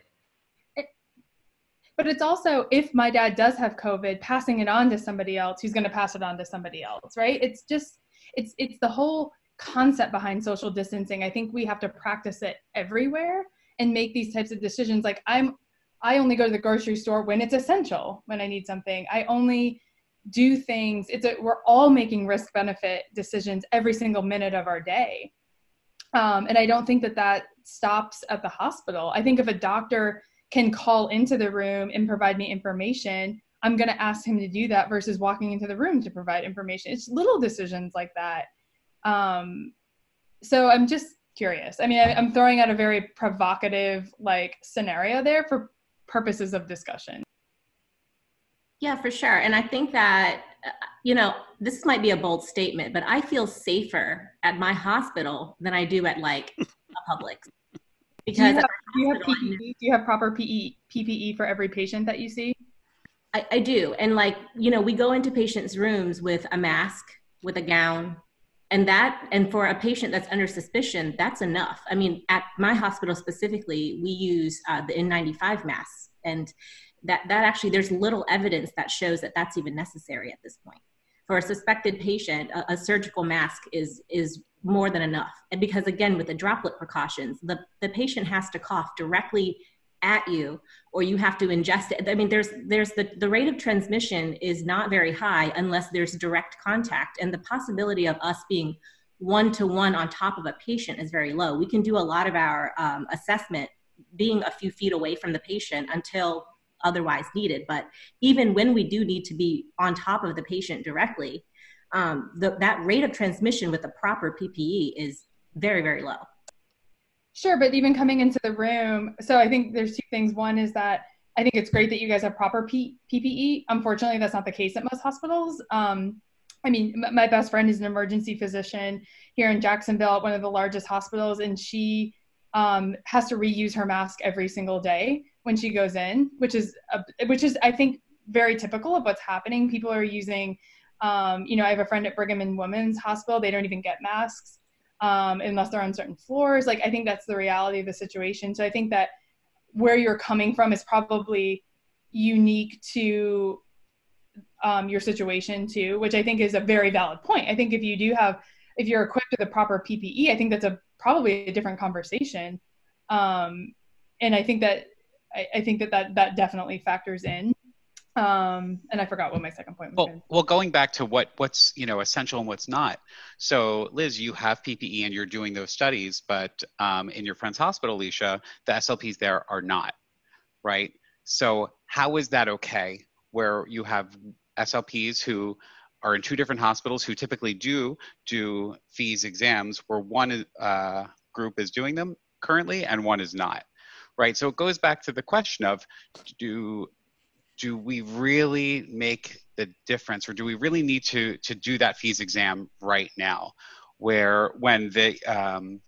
But it's also if my dad does have COVID, passing it on to somebody else who's going to pass it on to somebody else, right? It's just it's it's the whole concept behind social distancing. I think we have to practice it everywhere and make these types of decisions. Like I'm I only go to the grocery store when it's essential, when I need something. I only do things it's a, we're all making risk benefit decisions every single minute of our day um, and i don't think that that stops at the hospital i think if a doctor can call into the room and provide me information I'm going to ask him to do that versus walking into the room to provide information. It's little decisions like that. Um, so I'm just curious. I mean, I, I'm throwing out a very provocative like scenario there for purposes of discussion. Yeah, for sure. And I think that, uh, you know, this might be a bold statement, but I feel safer at my hospital than I do at like a Publix. Because do you have, do you have, PPE, do you have proper PE, PPE for every patient that you see? I, I do. And like, you know, we go into patients' rooms with a mask, with a gown, and that and for a patient that's under suspicion that's enough. I mean at my hospital specifically we use uh, the n95 masks. And that that actually there's little evidence that shows that that's even necessary at this point. For a suspected patient a, a surgical mask is is more than enough. And because again with the droplet precautions the the patient has to cough directly at you or you have to ingest it. I mean there's there's the, the rate of transmission is not very high unless there's direct contact and the possibility of us being one to one on top of a patient is very low. We can do a lot of our um, assessment being a few feet away from the patient until otherwise needed but even when we do need to be on top of the patient directly um, the, that rate of transmission with the proper ppe is very very low Sure, but even coming into the room, so I think there's two things. One is that I think it's great that you guys have proper P- PPE. Unfortunately, that's not the case at most hospitals. Um, I mean, m- my best friend is an emergency physician here in Jacksonville, one of the largest hospitals, and she um, has to reuse her mask every single day when she goes in, which is a, which is I think very typical of what's happening. People are using, um, you know, I have a friend at Brigham and Women's Hospital; they don't even get masks um, unless they're on certain floors. Like I think that's the reality of the situation. So I think that where you're coming from is probably unique to um, your situation too, which I think is a very valid point. I think if you do have, if you're equipped with the proper PPE, I think that's a probably a different conversation. Um, and I think that I, I, think that, that that definitely factors in. Um, and I forgot what my second point was. Well, well, going back to what what's you know essential and what's not. So, Liz, you have PPE and you're doing those studies, but um, in your friend's hospital, Alicia, the SLPs there are not, right? So, how is that okay? Where you have SLPs who are in two different hospitals who typically do do FEES exams, where one uh, group is doing them currently and one is not, right? So it goes back to the question of do do we really make the difference, or do we really need to to do that FEES exam right now, where when the um,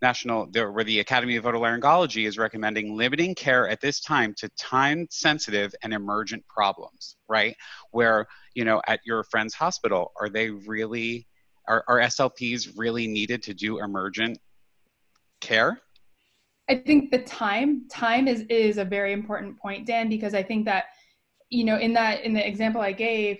national where the academy of otolaryngology is recommending limiting care at this time to time sensitive and emergent problems right? Where you know at your friend's hospital are they really are, are slps really needed to do emergent care? I think the time time is is a very important point dan because i think that you know in that in the example i gave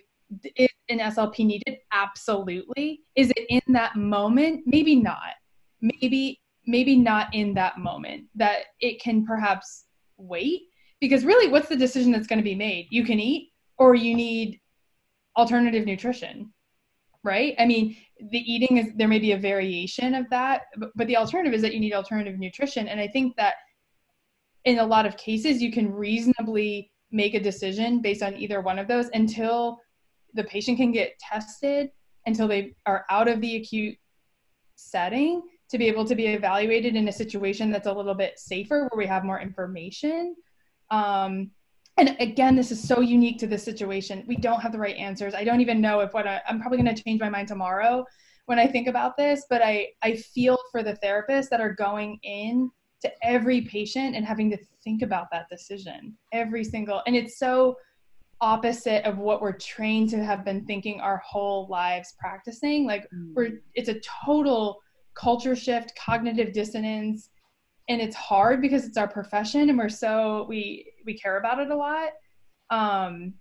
is an slp needed? Absolutely. Is it in that moment? Maybe not. Maybe maybe not in that moment that it can perhaps wait. Because really what's the decision that's going to be made? You can eat or you need alternative nutrition right? I mean the eating is there may be a variation of that but, but the alternative is that you need alternative nutrition. And i think that in a lot of cases you can reasonably make a decision based on either one of those until the patient can get tested until they are out of the acute setting to be able to be evaluated in a situation that's a little bit safer where we have more information. Um, and again this is so unique to this situation. We don't have the right answers. I don't even know if what I, i'm probably going to change my mind tomorrow when i think about this but i i feel for the therapists that are going in to every patient and having to think about that decision every single and it's so opposite of what we're trained to have been thinking our whole lives practicing like mm. we're it's a total culture shift, cognitive dissonance, and it's hard because it's our profession and we're so we we care about it a lot. Um,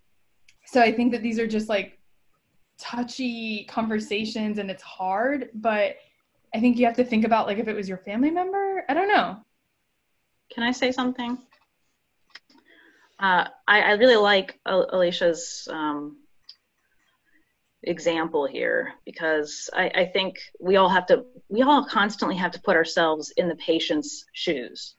so I think that these are just like touchy conversations and it's hard, but I think you have to think about like if it was your family member. I don't know. Can I say something? Uh, I, I, really like Alicia's um, example here because I, I, think we all have to we all constantly have to put ourselves in the patient's shoes.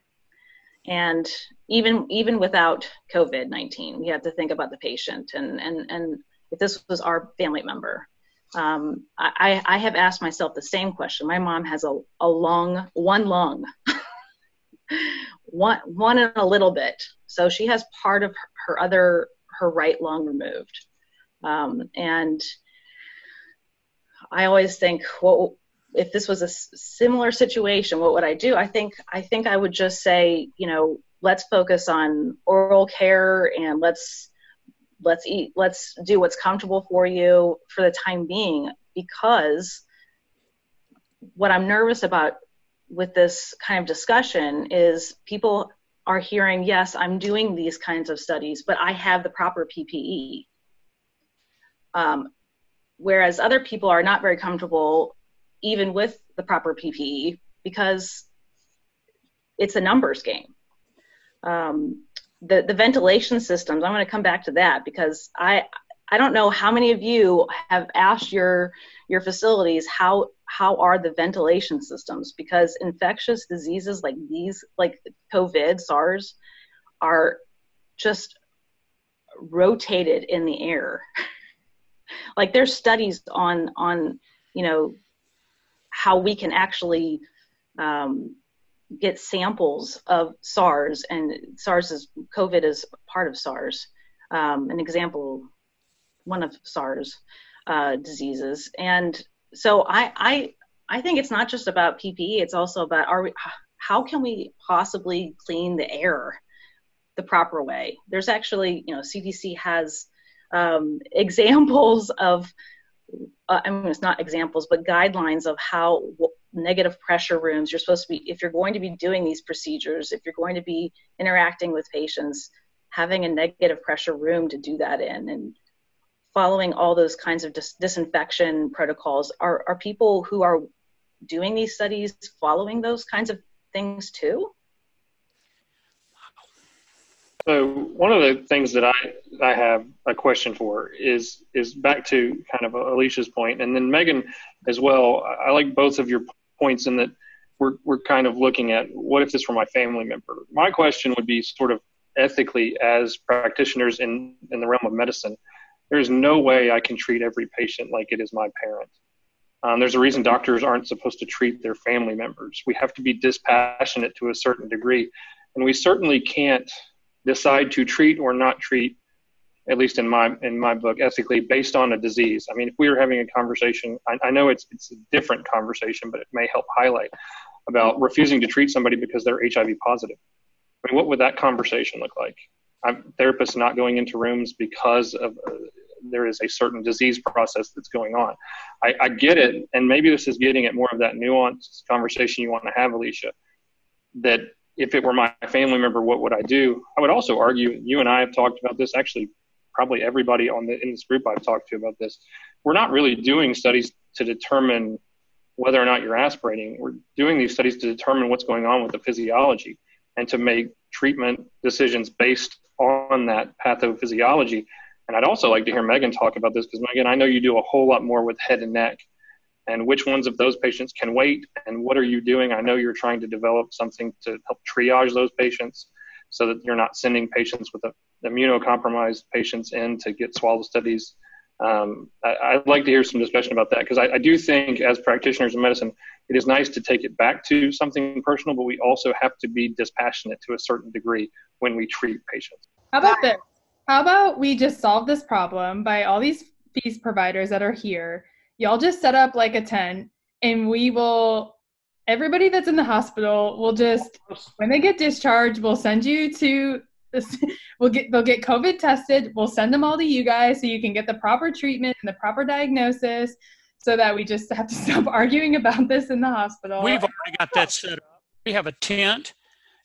And even even without covid-19 we have to think about the patient and and and if this was our family member. Um, I, I have asked myself the same question. My mom has a, a lung one lung one one and a little bit so she has part of her other her right lung removed um, and I always think, well, if this was a similar situation, what would I do? I think I think I would just say, you know, let's focus on oral care and let's let's eat let's do what's comfortable for you for the time being because what I'm nervous about with this kind of discussion is people are hearing, yes, I'm doing these kinds of studies, but I have the proper PPE. Um, whereas other people are not very comfortable even with the proper PPE because it's a numbers game. Um, the the ventilation systems. I'm going to come back to that because I I don't know how many of you have asked your your facilities how how are the ventilation systems because infectious diseases like these like COVID SARS are just rotated in the air. like there's studies on on you know how we can actually um, get samples of SARS and SARS is COVID is part of SARS. Um, an example, one of SARS uh, diseases, and so I, I I think it's not just about PPE. It's also about are we how can we possibly clean the air the proper way? There's actually you know CDC has um, examples of uh, I mean, it's not examples, but guidelines of how negative pressure rooms. You're supposed to be, if you're going to be doing these procedures, if you're going to be interacting with patients, having a negative pressure room to do that in and following all those kinds of dis- disinfection protocols. Are, are people who are doing these studies following those kinds of things too? So one of the things that I I have a question for is is back to kind of Alicia's point, and then Megan as well. I like both of your points in that we're we're kind of looking at what if this were my family member. My question would be sort of ethically as practitioners in in the realm of medicine. There's no way I can treat every patient like it is my parent. Um, there's a reason doctors aren't supposed to treat their family members. We have to be dispassionate to a certain degree, and we certainly can't decide to treat or not treat at least in my in my book ethically based on a disease i mean if we were having a conversation i, I know it's it's a different conversation but it may help highlight about refusing to treat somebody because they're hiv positive i mean what would that conversation look like I'm, therapists not going into rooms because of uh, there is a certain disease process that's going on I, I get it and maybe this is getting at more of that nuanced conversation you want to have alicia that if it were my family member, what would I do? I would also argue, you and I have talked about this, actually, probably everybody on the, in this group I've talked to about this. We're not really doing studies to determine whether or not you're aspirating. We're doing these studies to determine what's going on with the physiology and to make treatment decisions based on that pathophysiology. And I'd also like to hear Megan talk about this because, Megan, I know you do a whole lot more with head and neck and which ones of those patients can wait and what are you doing i know you're trying to develop something to help triage those patients so that you're not sending patients with immunocompromised patients in to get swallow studies um, I, would like to hear some discussion about that because I, I, do think as practitioners in medicine it is nice to take it back to something personal but we also have to be dispassionate to a certain degree when we treat patients. How about this? How about we just solve this problem by all these FEES providers that are here. Y'all just set up like a tent and we will everybody that's in the hospital will just when they get discharged we'll send you to this, we'll get they'll get covid tested we'll send them all to you guys so you can get the proper treatment and the proper diagnosis so that we just have to stop arguing about this in the hospital we've already got that set up we have a tent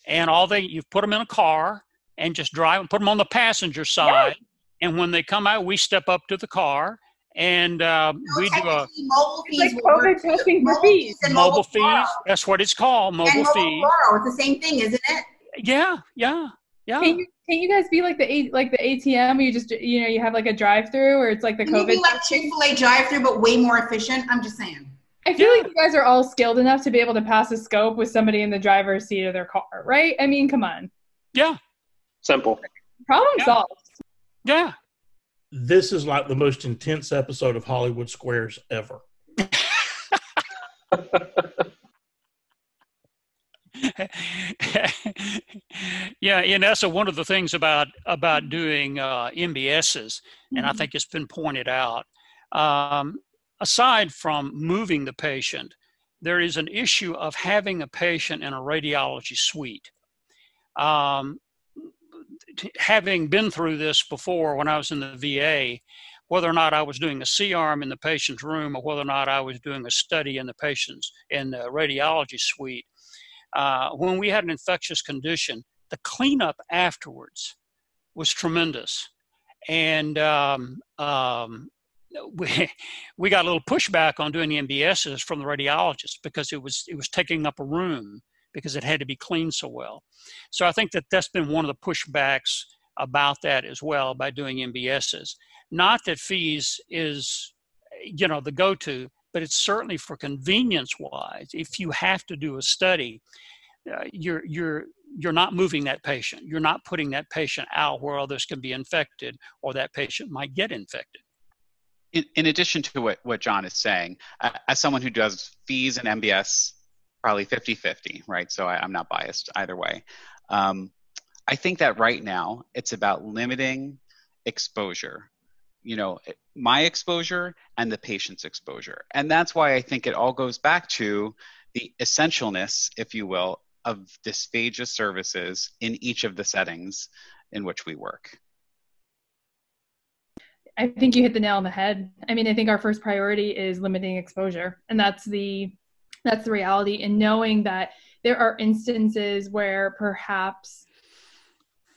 and all they you put them in a car and just drive and put them on the passenger side yeah. and when they come out we step up to the car and uh, we do a mobile FEES. Like COVID testing for FEES. Mobile, mobile FEES. That's what it's called. Mobile, mobile FEES. Borrow. It's the same thing, isn't it? Yeah, yeah, yeah. Can you, can you guys be like the like the ATM? You just you know you have like a drive through, or it's like the can COVID. You be like Chick Fil A drive through, but way more efficient. I'm just saying. I feel yeah. like you guys are all skilled enough to be able to pass a scope with somebody in the driver's seat of their car, right? I mean, come on. Yeah. Simple. Problem yeah. solved. Yeah this is like the most intense episode of Hollywood Squares ever. yeah, and that's one of the things about about doing uh, MBSs, and mm-hmm. I think it's been pointed out. Um, aside from moving the patient, there is an issue of having a patient in a radiology suite. Um, having been through this before when I was in the VA, whether or not I was doing a C-arm in the patient's room or whether or not I was doing a study in the patient's in the radiology suite, uh, when we had an infectious condition, the cleanup afterwards was tremendous. And um, um, we, we got a little pushback on doing the MBSs from the radiologist because it was it was taking up a room because it had to be cleaned so well. So I think that that's been one of the pushbacks about that as well by doing MBSs. Not that FEES is, you know, the go-to, but it's certainly for convenience wise. If you have to do a study, uh, you're you're you're not moving that patient. You're not putting that patient out where others can be infected or that patient might get infected. In, in addition to what, what John is saying, uh, as someone who does FEES and MBS probably 50 50, right? So I, am not biased either way. Um, I think that right now it's about limiting exposure. You know, my exposure and the patient's exposure. And that's why I think it all goes back to the essentialness, if you will, of dysphagia services in each of the settings in which we work. I think you hit the nail on the head. I mean, I think our first priority is limiting exposure, and that's the That's the reality. And knowing that there are instances where perhaps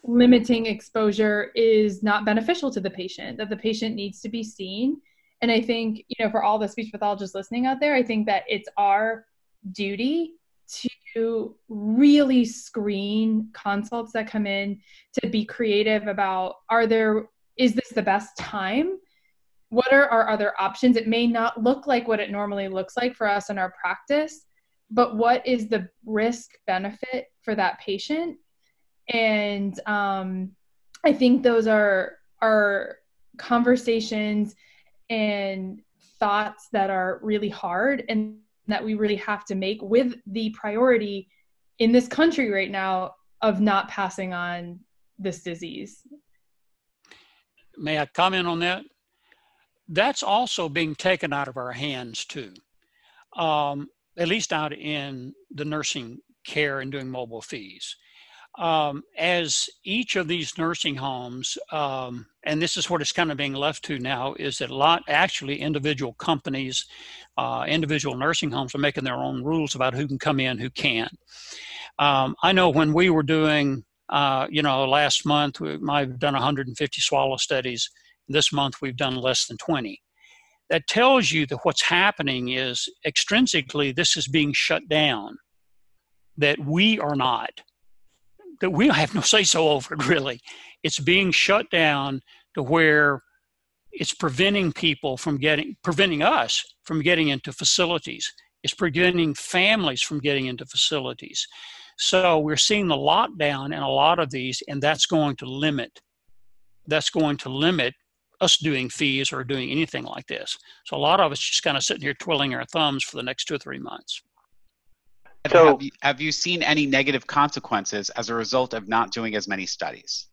limiting exposure is not beneficial to the patient, that the patient needs to be seen. And I think, you know, for all the speech pathologists listening out there, I think that it's our duty to really screen consults that come in to be creative about are there is this the best time? What are our other options? It may not look like what it normally looks like for us in our practice but what is the risk benefit for that patient and um, i think those are are conversations and thoughts that are really hard and that we really have to make with the priority in this country right now of not passing on this disease. May I comment on that? That's also being taken out of our hands too, um, at least out in the nursing care and doing mobile FEES um, as each of these nursing homes, um, and this is what it's kind of being left to now, is that a lot actually individual companies, uh, individual nursing homes are making their own rules about who can come in, who can't. Um, I know when we were doing, uh, you know, last month we might have done 150 swallow studies. This month we've done less than 20. That tells you that what's happening is extrinsically this is being shut down. That we are not that we have no say so over it really. It's being shut down to where it's preventing people from getting preventing us from getting into facilities. It's preventing families from getting into facilities. So we're seeing the lockdown in a lot of these, and that's going to limit that's going to limit us doing FEES or doing anything like this. So a lot of us just kind of sitting here twiddling our thumbs for the next two or three months. So, have you, have you seen any negative consequences as a result of not doing as many studies?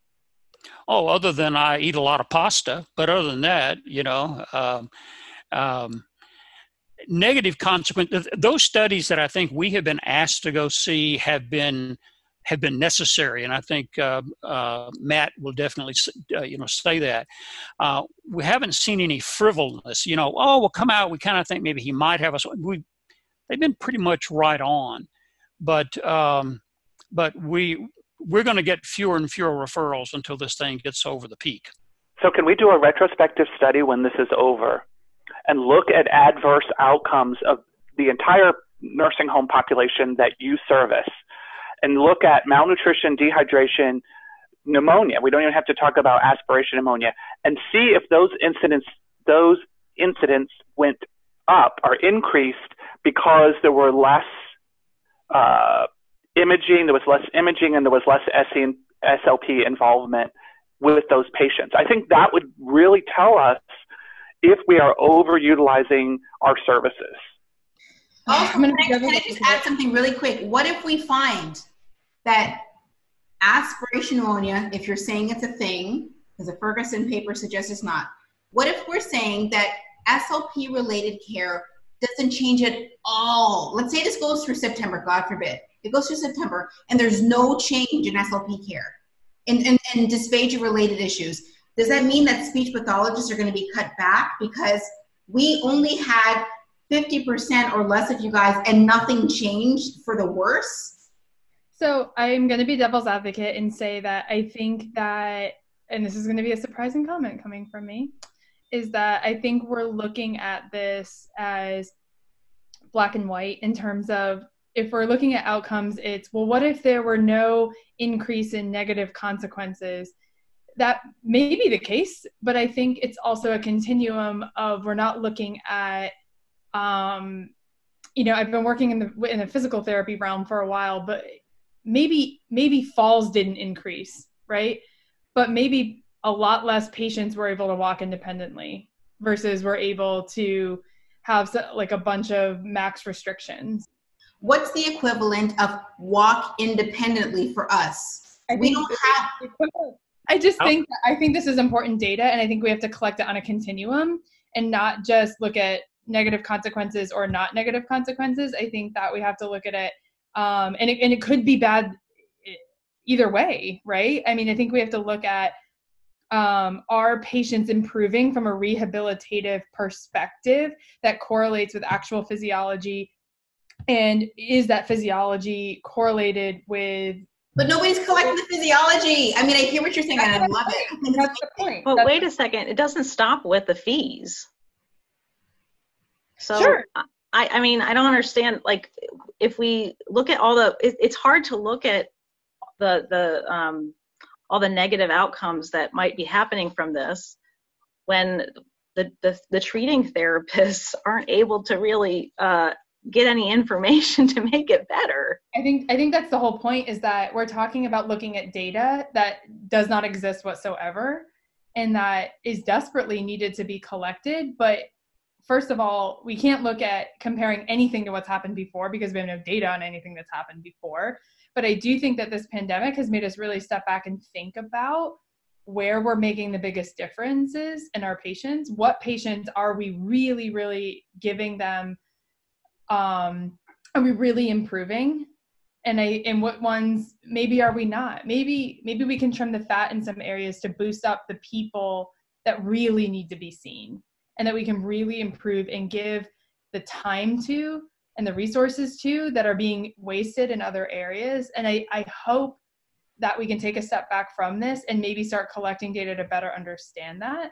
Oh, other than I eat a lot of pasta, but other than that, you know, um, um, negative consequences. Those studies that I think we have been asked to go see have been have been necessary, and I think uh, uh, Matt will definitely uh, you know say that. Uh, we haven't seen any frivolous. You know, oh, we'll come out. We kind of think maybe he might have us. We they've been pretty much right on. But um, but we we're going to get fewer and fewer referrals until this thing gets over the peak. So can we do a retrospective study when this is over and look at adverse outcomes of the entire nursing home population that you service and look at malnutrition, dehydration, pneumonia. We don't even have to talk about aspiration pneumonia and see if those incidents those incidents went up or increased because there were less uh, imaging, there was less imaging, and there was less SLP involvement with those patients. I think that would really tell us if we are overutilizing our services. Also, can I, can I just add something really quick? What if we find that aspiration pneumonia, if you're saying it's a thing, because the Ferguson paper suggests it's not, what if we're saying that SLP related care doesn't change at all. Let's say this goes through September, God forbid. It goes through September and there's no change in SLP care and, and, and dysphagia related issues. Does that mean that speech pathologists are going to be cut back because we only had 50% or less of you guys and nothing changed for the worse? So I'm going to be devil's advocate and say that I think that, and this is going to be a surprising comment coming from me, is that I think we're looking at this as black and white in terms of if we're looking at outcomes, it's well, what if there were no increase in negative consequences? That may be the case, but I think it's also a continuum of we're not looking at, um, you know, I've been working in the in the physical therapy realm for a while, but maybe maybe falls didn't increase, right? But maybe a lot less patients were able to walk independently versus we're able to have like a bunch of max restrictions. What's the equivalent of walk independently for us? I we don't have. I just think I think this is important data, and I think we have to collect it on a continuum and not just look at negative consequences or not negative consequences. I think that we have to look at it, um, and it, and it could be bad either way, right? I mean, I think we have to look at um, are patients improving from a rehabilitative perspective that correlates with actual physiology and is that physiology correlated with but nobody's collecting the physiology. I mean, I hear what you're saying, and I love it. That's the point. But That's wait a second, it doesn't stop with the FEES. So Sure. I, I mean, I don't understand. Like, if we look at all the, it, it's hard to look at the the um, all the negative outcomes that might be happening from this when the the, the treating therapists aren't able to really uh, get any information to make it better. I think I think that's the whole point is that we're talking about looking at data that does not exist whatsoever and that is desperately needed to be collected but first of all we can't look at comparing anything to what's happened before because we have no data on anything that's happened before but I do think that this pandemic has made us really step back and think about where we're making the biggest differences in our patients. What patients are we really really giving them um are we really improving? And i and what ones maybe are we not? Maybe maybe we can trim the fat in some areas to boost up the people that really need to be seen and that we can really improve and give the time to and the resources too that are being wasted in other areas and i i hope that we can take a step back from this and maybe start collecting data to better understand that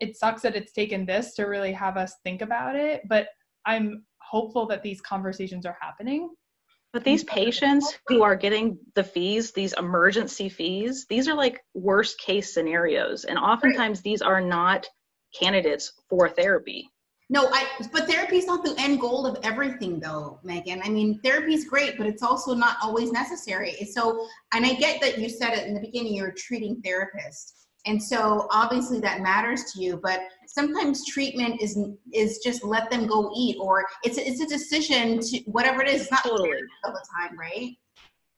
it sucks that it's taken this to really have us think about it but i'm hopeful that these conversations are happening But these patients who are getting the FEES, these emergency FEES, these are like worst case scenarios. And oftentimes these are not candidates for therapy. No, I. But therapy is not the end goal of everything, though, Megan. I mean, therapy is great, but it's also not always necessary. So, and I get that you said it in the beginning. You're a treating therapist, and so obviously that matters to you. But sometimes treatment is is just let them go eat, or it's a, it's a decision to whatever it is. It's not Totally. all the time, right?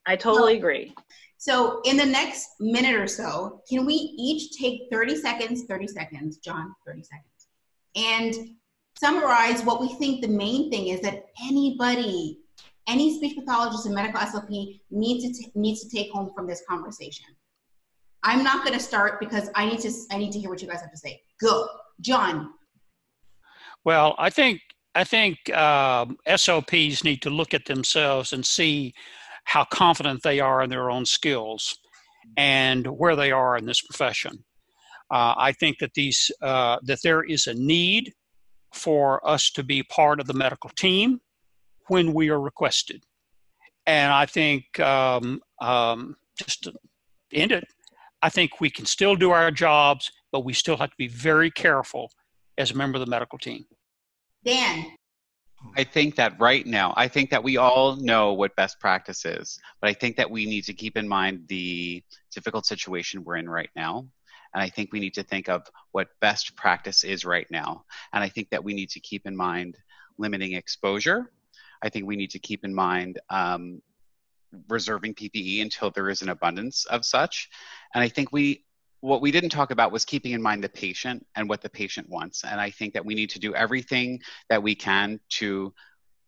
I totally agree. So, in the next minute or so, can we each take 30 seconds, 30 seconds, John, 30 seconds, and summarize what we think the main thing is that anybody, any speech pathologist and medical SLP needs to, needs to take home from this conversation? I'm not going to start because I need to I need to hear what you guys have to say. Go, John. Well, I think I think um, SOPs need to look at themselves and see how confident they are in their own skills and where they are in this profession. Uh, I think that these uh, that there is a need for us to be part of the medical team when we are requested, and I think um, um, just to end it, I think we can still do our jobs, but we still have to be very careful as a member of the medical team. Dan. I think that right now, I think that we all know what best practice is, but I think that we need to keep in mind the difficult situation we're in right now. And I think we need to think of what best practice is right now. And I think that we need to keep in mind limiting exposure. I think we need to keep in mind um, reserving PPE until there is an abundance of such. And I think we what we didn't talk about was keeping in mind the patient and what the patient wants. And I think that we need to do everything that we can to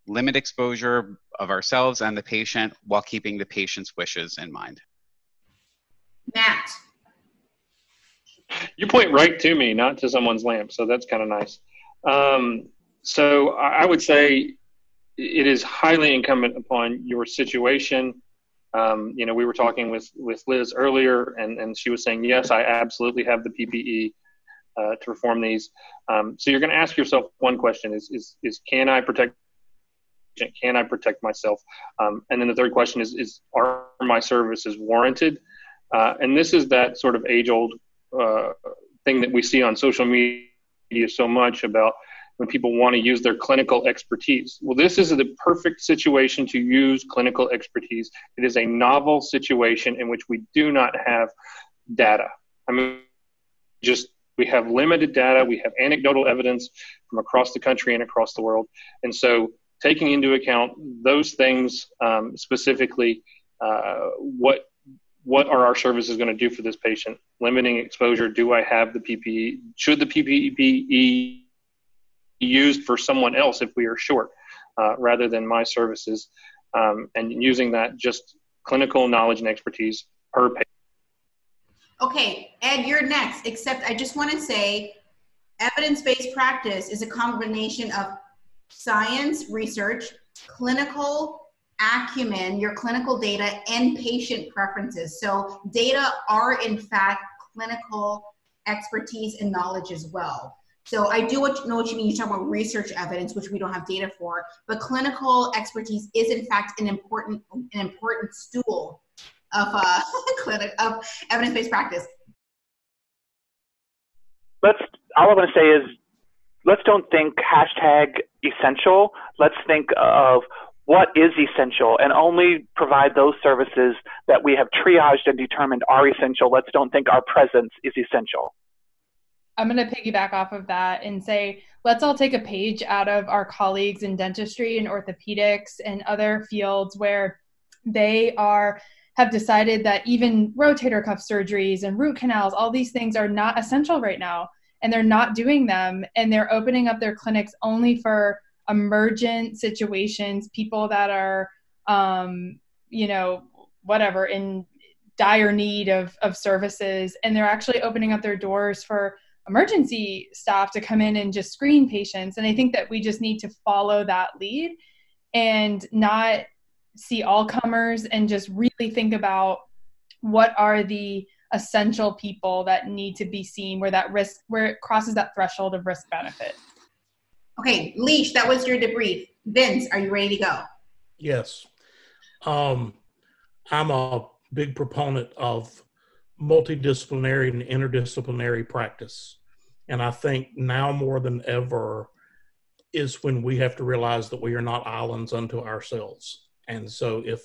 limit exposure of ourselves and the patient while keeping the patient's wishes in mind. Matt. You point right to me, not to someone's lamp, so that's kind of nice. Um, so I I would say it is highly incumbent upon your situation. Um, you know, we were talking with with Liz earlier, and and she was saying, yes, I absolutely have the PPE uh, to perform these. Um, so you're going to ask yourself one question: is is is can I protect? Can I protect myself? Um, and then the third question is: is are my services warranted? Uh, and this is that sort of age-old uh, thing that we see on social media so much about when people want to use their clinical expertise. Well, this is the perfect situation to use clinical expertise. It is a novel situation in which we do not have data. I mean, just we have limited data, we have anecdotal evidence from across the country and across the world. And so, taking into account those things um, specifically, uh, what what are our services going to do for this patient? Limiting exposure. Do I have the PPE? Should the PPE be used for someone else if we are short, uh, rather than my services? Um, and using that just clinical knowledge and expertise per patient. Okay, Ed, you're next. Except I just want to say, evidence-based practice is a combination of science, research, clinical acumen, your clinical data, and patient preferences. So, data are in fact clinical expertise and knowledge as well. So I do know what you mean. You talk about research evidence, which we don't have data for, but clinical expertise is in fact an important an important stool of uh, clinic of evidence-based practice. Let's. All I want to say is, let's don't think hashtag essential. Let's think of what is essential and only provide those services that we have triaged and determined are essential. Let's don't think our presence is essential. I'm going to piggyback off of that and say, let's all take a page out of our colleagues in dentistry and orthopedics and other fields where they are have decided that even rotator cuff surgeries and root canals, all these things are not essential right now. And they're not doing them. And they're opening up their clinics only for emergent situations, people that are, um, you know, whatever, in dire need of, of services. And they're actually opening up their doors for emergency staff to come in and just screen patients. And I think that we just need to follow that lead and not see all comers and just really think about what are the essential people that need to be seen where that risk where it crosses that threshold of risk benefit okay leash that was your debrief vince are you ready to go yes um, i'm a big proponent of multidisciplinary and interdisciplinary practice. And I think now more than ever is when we have to realize that we are not islands unto ourselves. And so if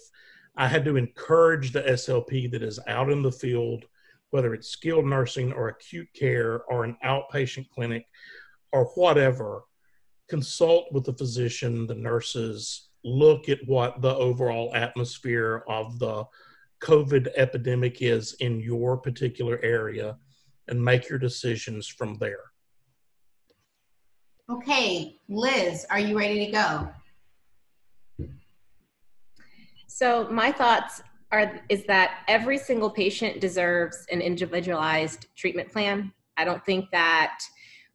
I had to encourage the SLP that is out in the field, whether it's skilled nursing or acute care or an outpatient clinic or whatever, consult with the physician, the nurses, look at what the overall atmosphere of the COVID epidemic is in your particular area and make your decisions from there. Okay, Liz, are you ready to go? So my thoughts are is that every single patient deserves an individualized treatment plan. I don't think that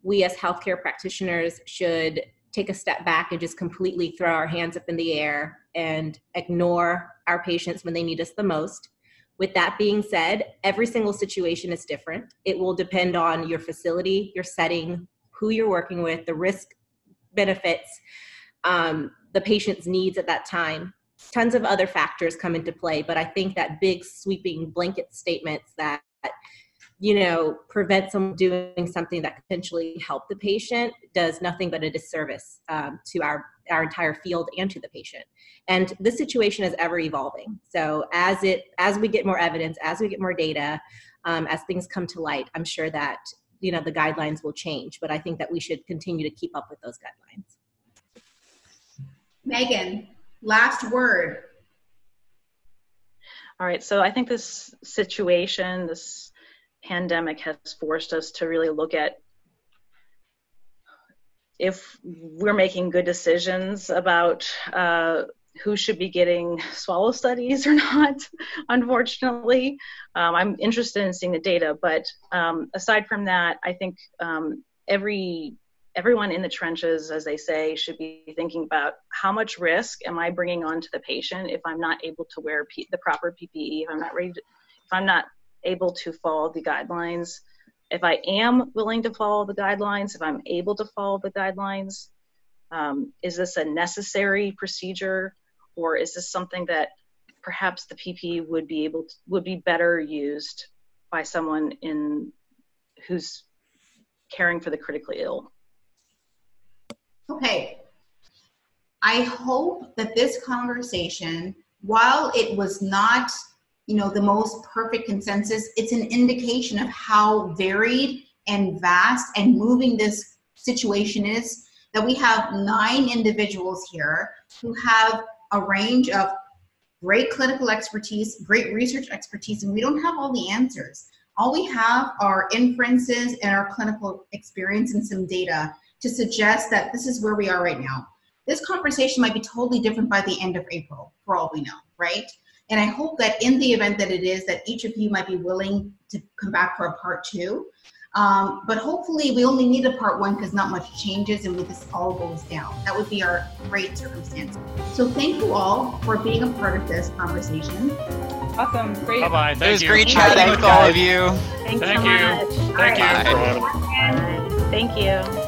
we as healthcare practitioners should take a step back and just completely throw our hands up in the air and ignore our patients when they need us the most. With that being said, every single situation is different. It will depend on your facility, your setting, who you're working with, the risk benefits, um, the patient's needs at that time. Tons of other factors come into play, but I think that big sweeping blanket statements that you know, prevent someone doing something that potentially help the patient does nothing but a disservice um, to our our entire field and to the patient. And this situation is ever evolving. So as it as we get more evidence, as we get more data, um, as things come to light, I'm sure that you know the guidelines will change. But I think that we should continue to keep up with those guidelines. Megan, last word. All right. So I think this situation, this pandemic has forced us to really look at if we're making good decisions about uh, who should be getting swallow studies or not, unfortunately. Um, I'm interested in seeing the data, but um, aside from that, I think um, every everyone in the trenches, as they say, should be thinking about how much risk am I bringing onto the patient if I'm not able to wear P- the proper PPE, if I'm not ready, to, if I'm not able to follow the guidelines. If I am willing to follow the guidelines, if I'm able to follow the guidelines, um, is this a necessary procedure or is this something that perhaps the PP would be able to, would be better used by someone in who's caring for the critically ill? Okay. I hope that this conversation, while it was not you know the most perfect consensus it's an indication of how varied and vast and moving this situation is that we have nine individuals here who have a range of great clinical expertise great research expertise and we don't have all the answers. All we have are inferences and our clinical experience and some data to suggest that this is where we are right now. This conversation might be totally different by the end of april for all we know right and I hope that in the event that it is, that each of you might be willing to come back for a part two. Um, but hopefully, we only need a part one because not much changes and we, this all goes down. That would be our great circumstance. So, thank you all for being a part of this conversation. Awesome. Great. Bye bye. It was you. great chatting with all of you. Thanks Thank so you. much. Thank you. All for having right. Thank you.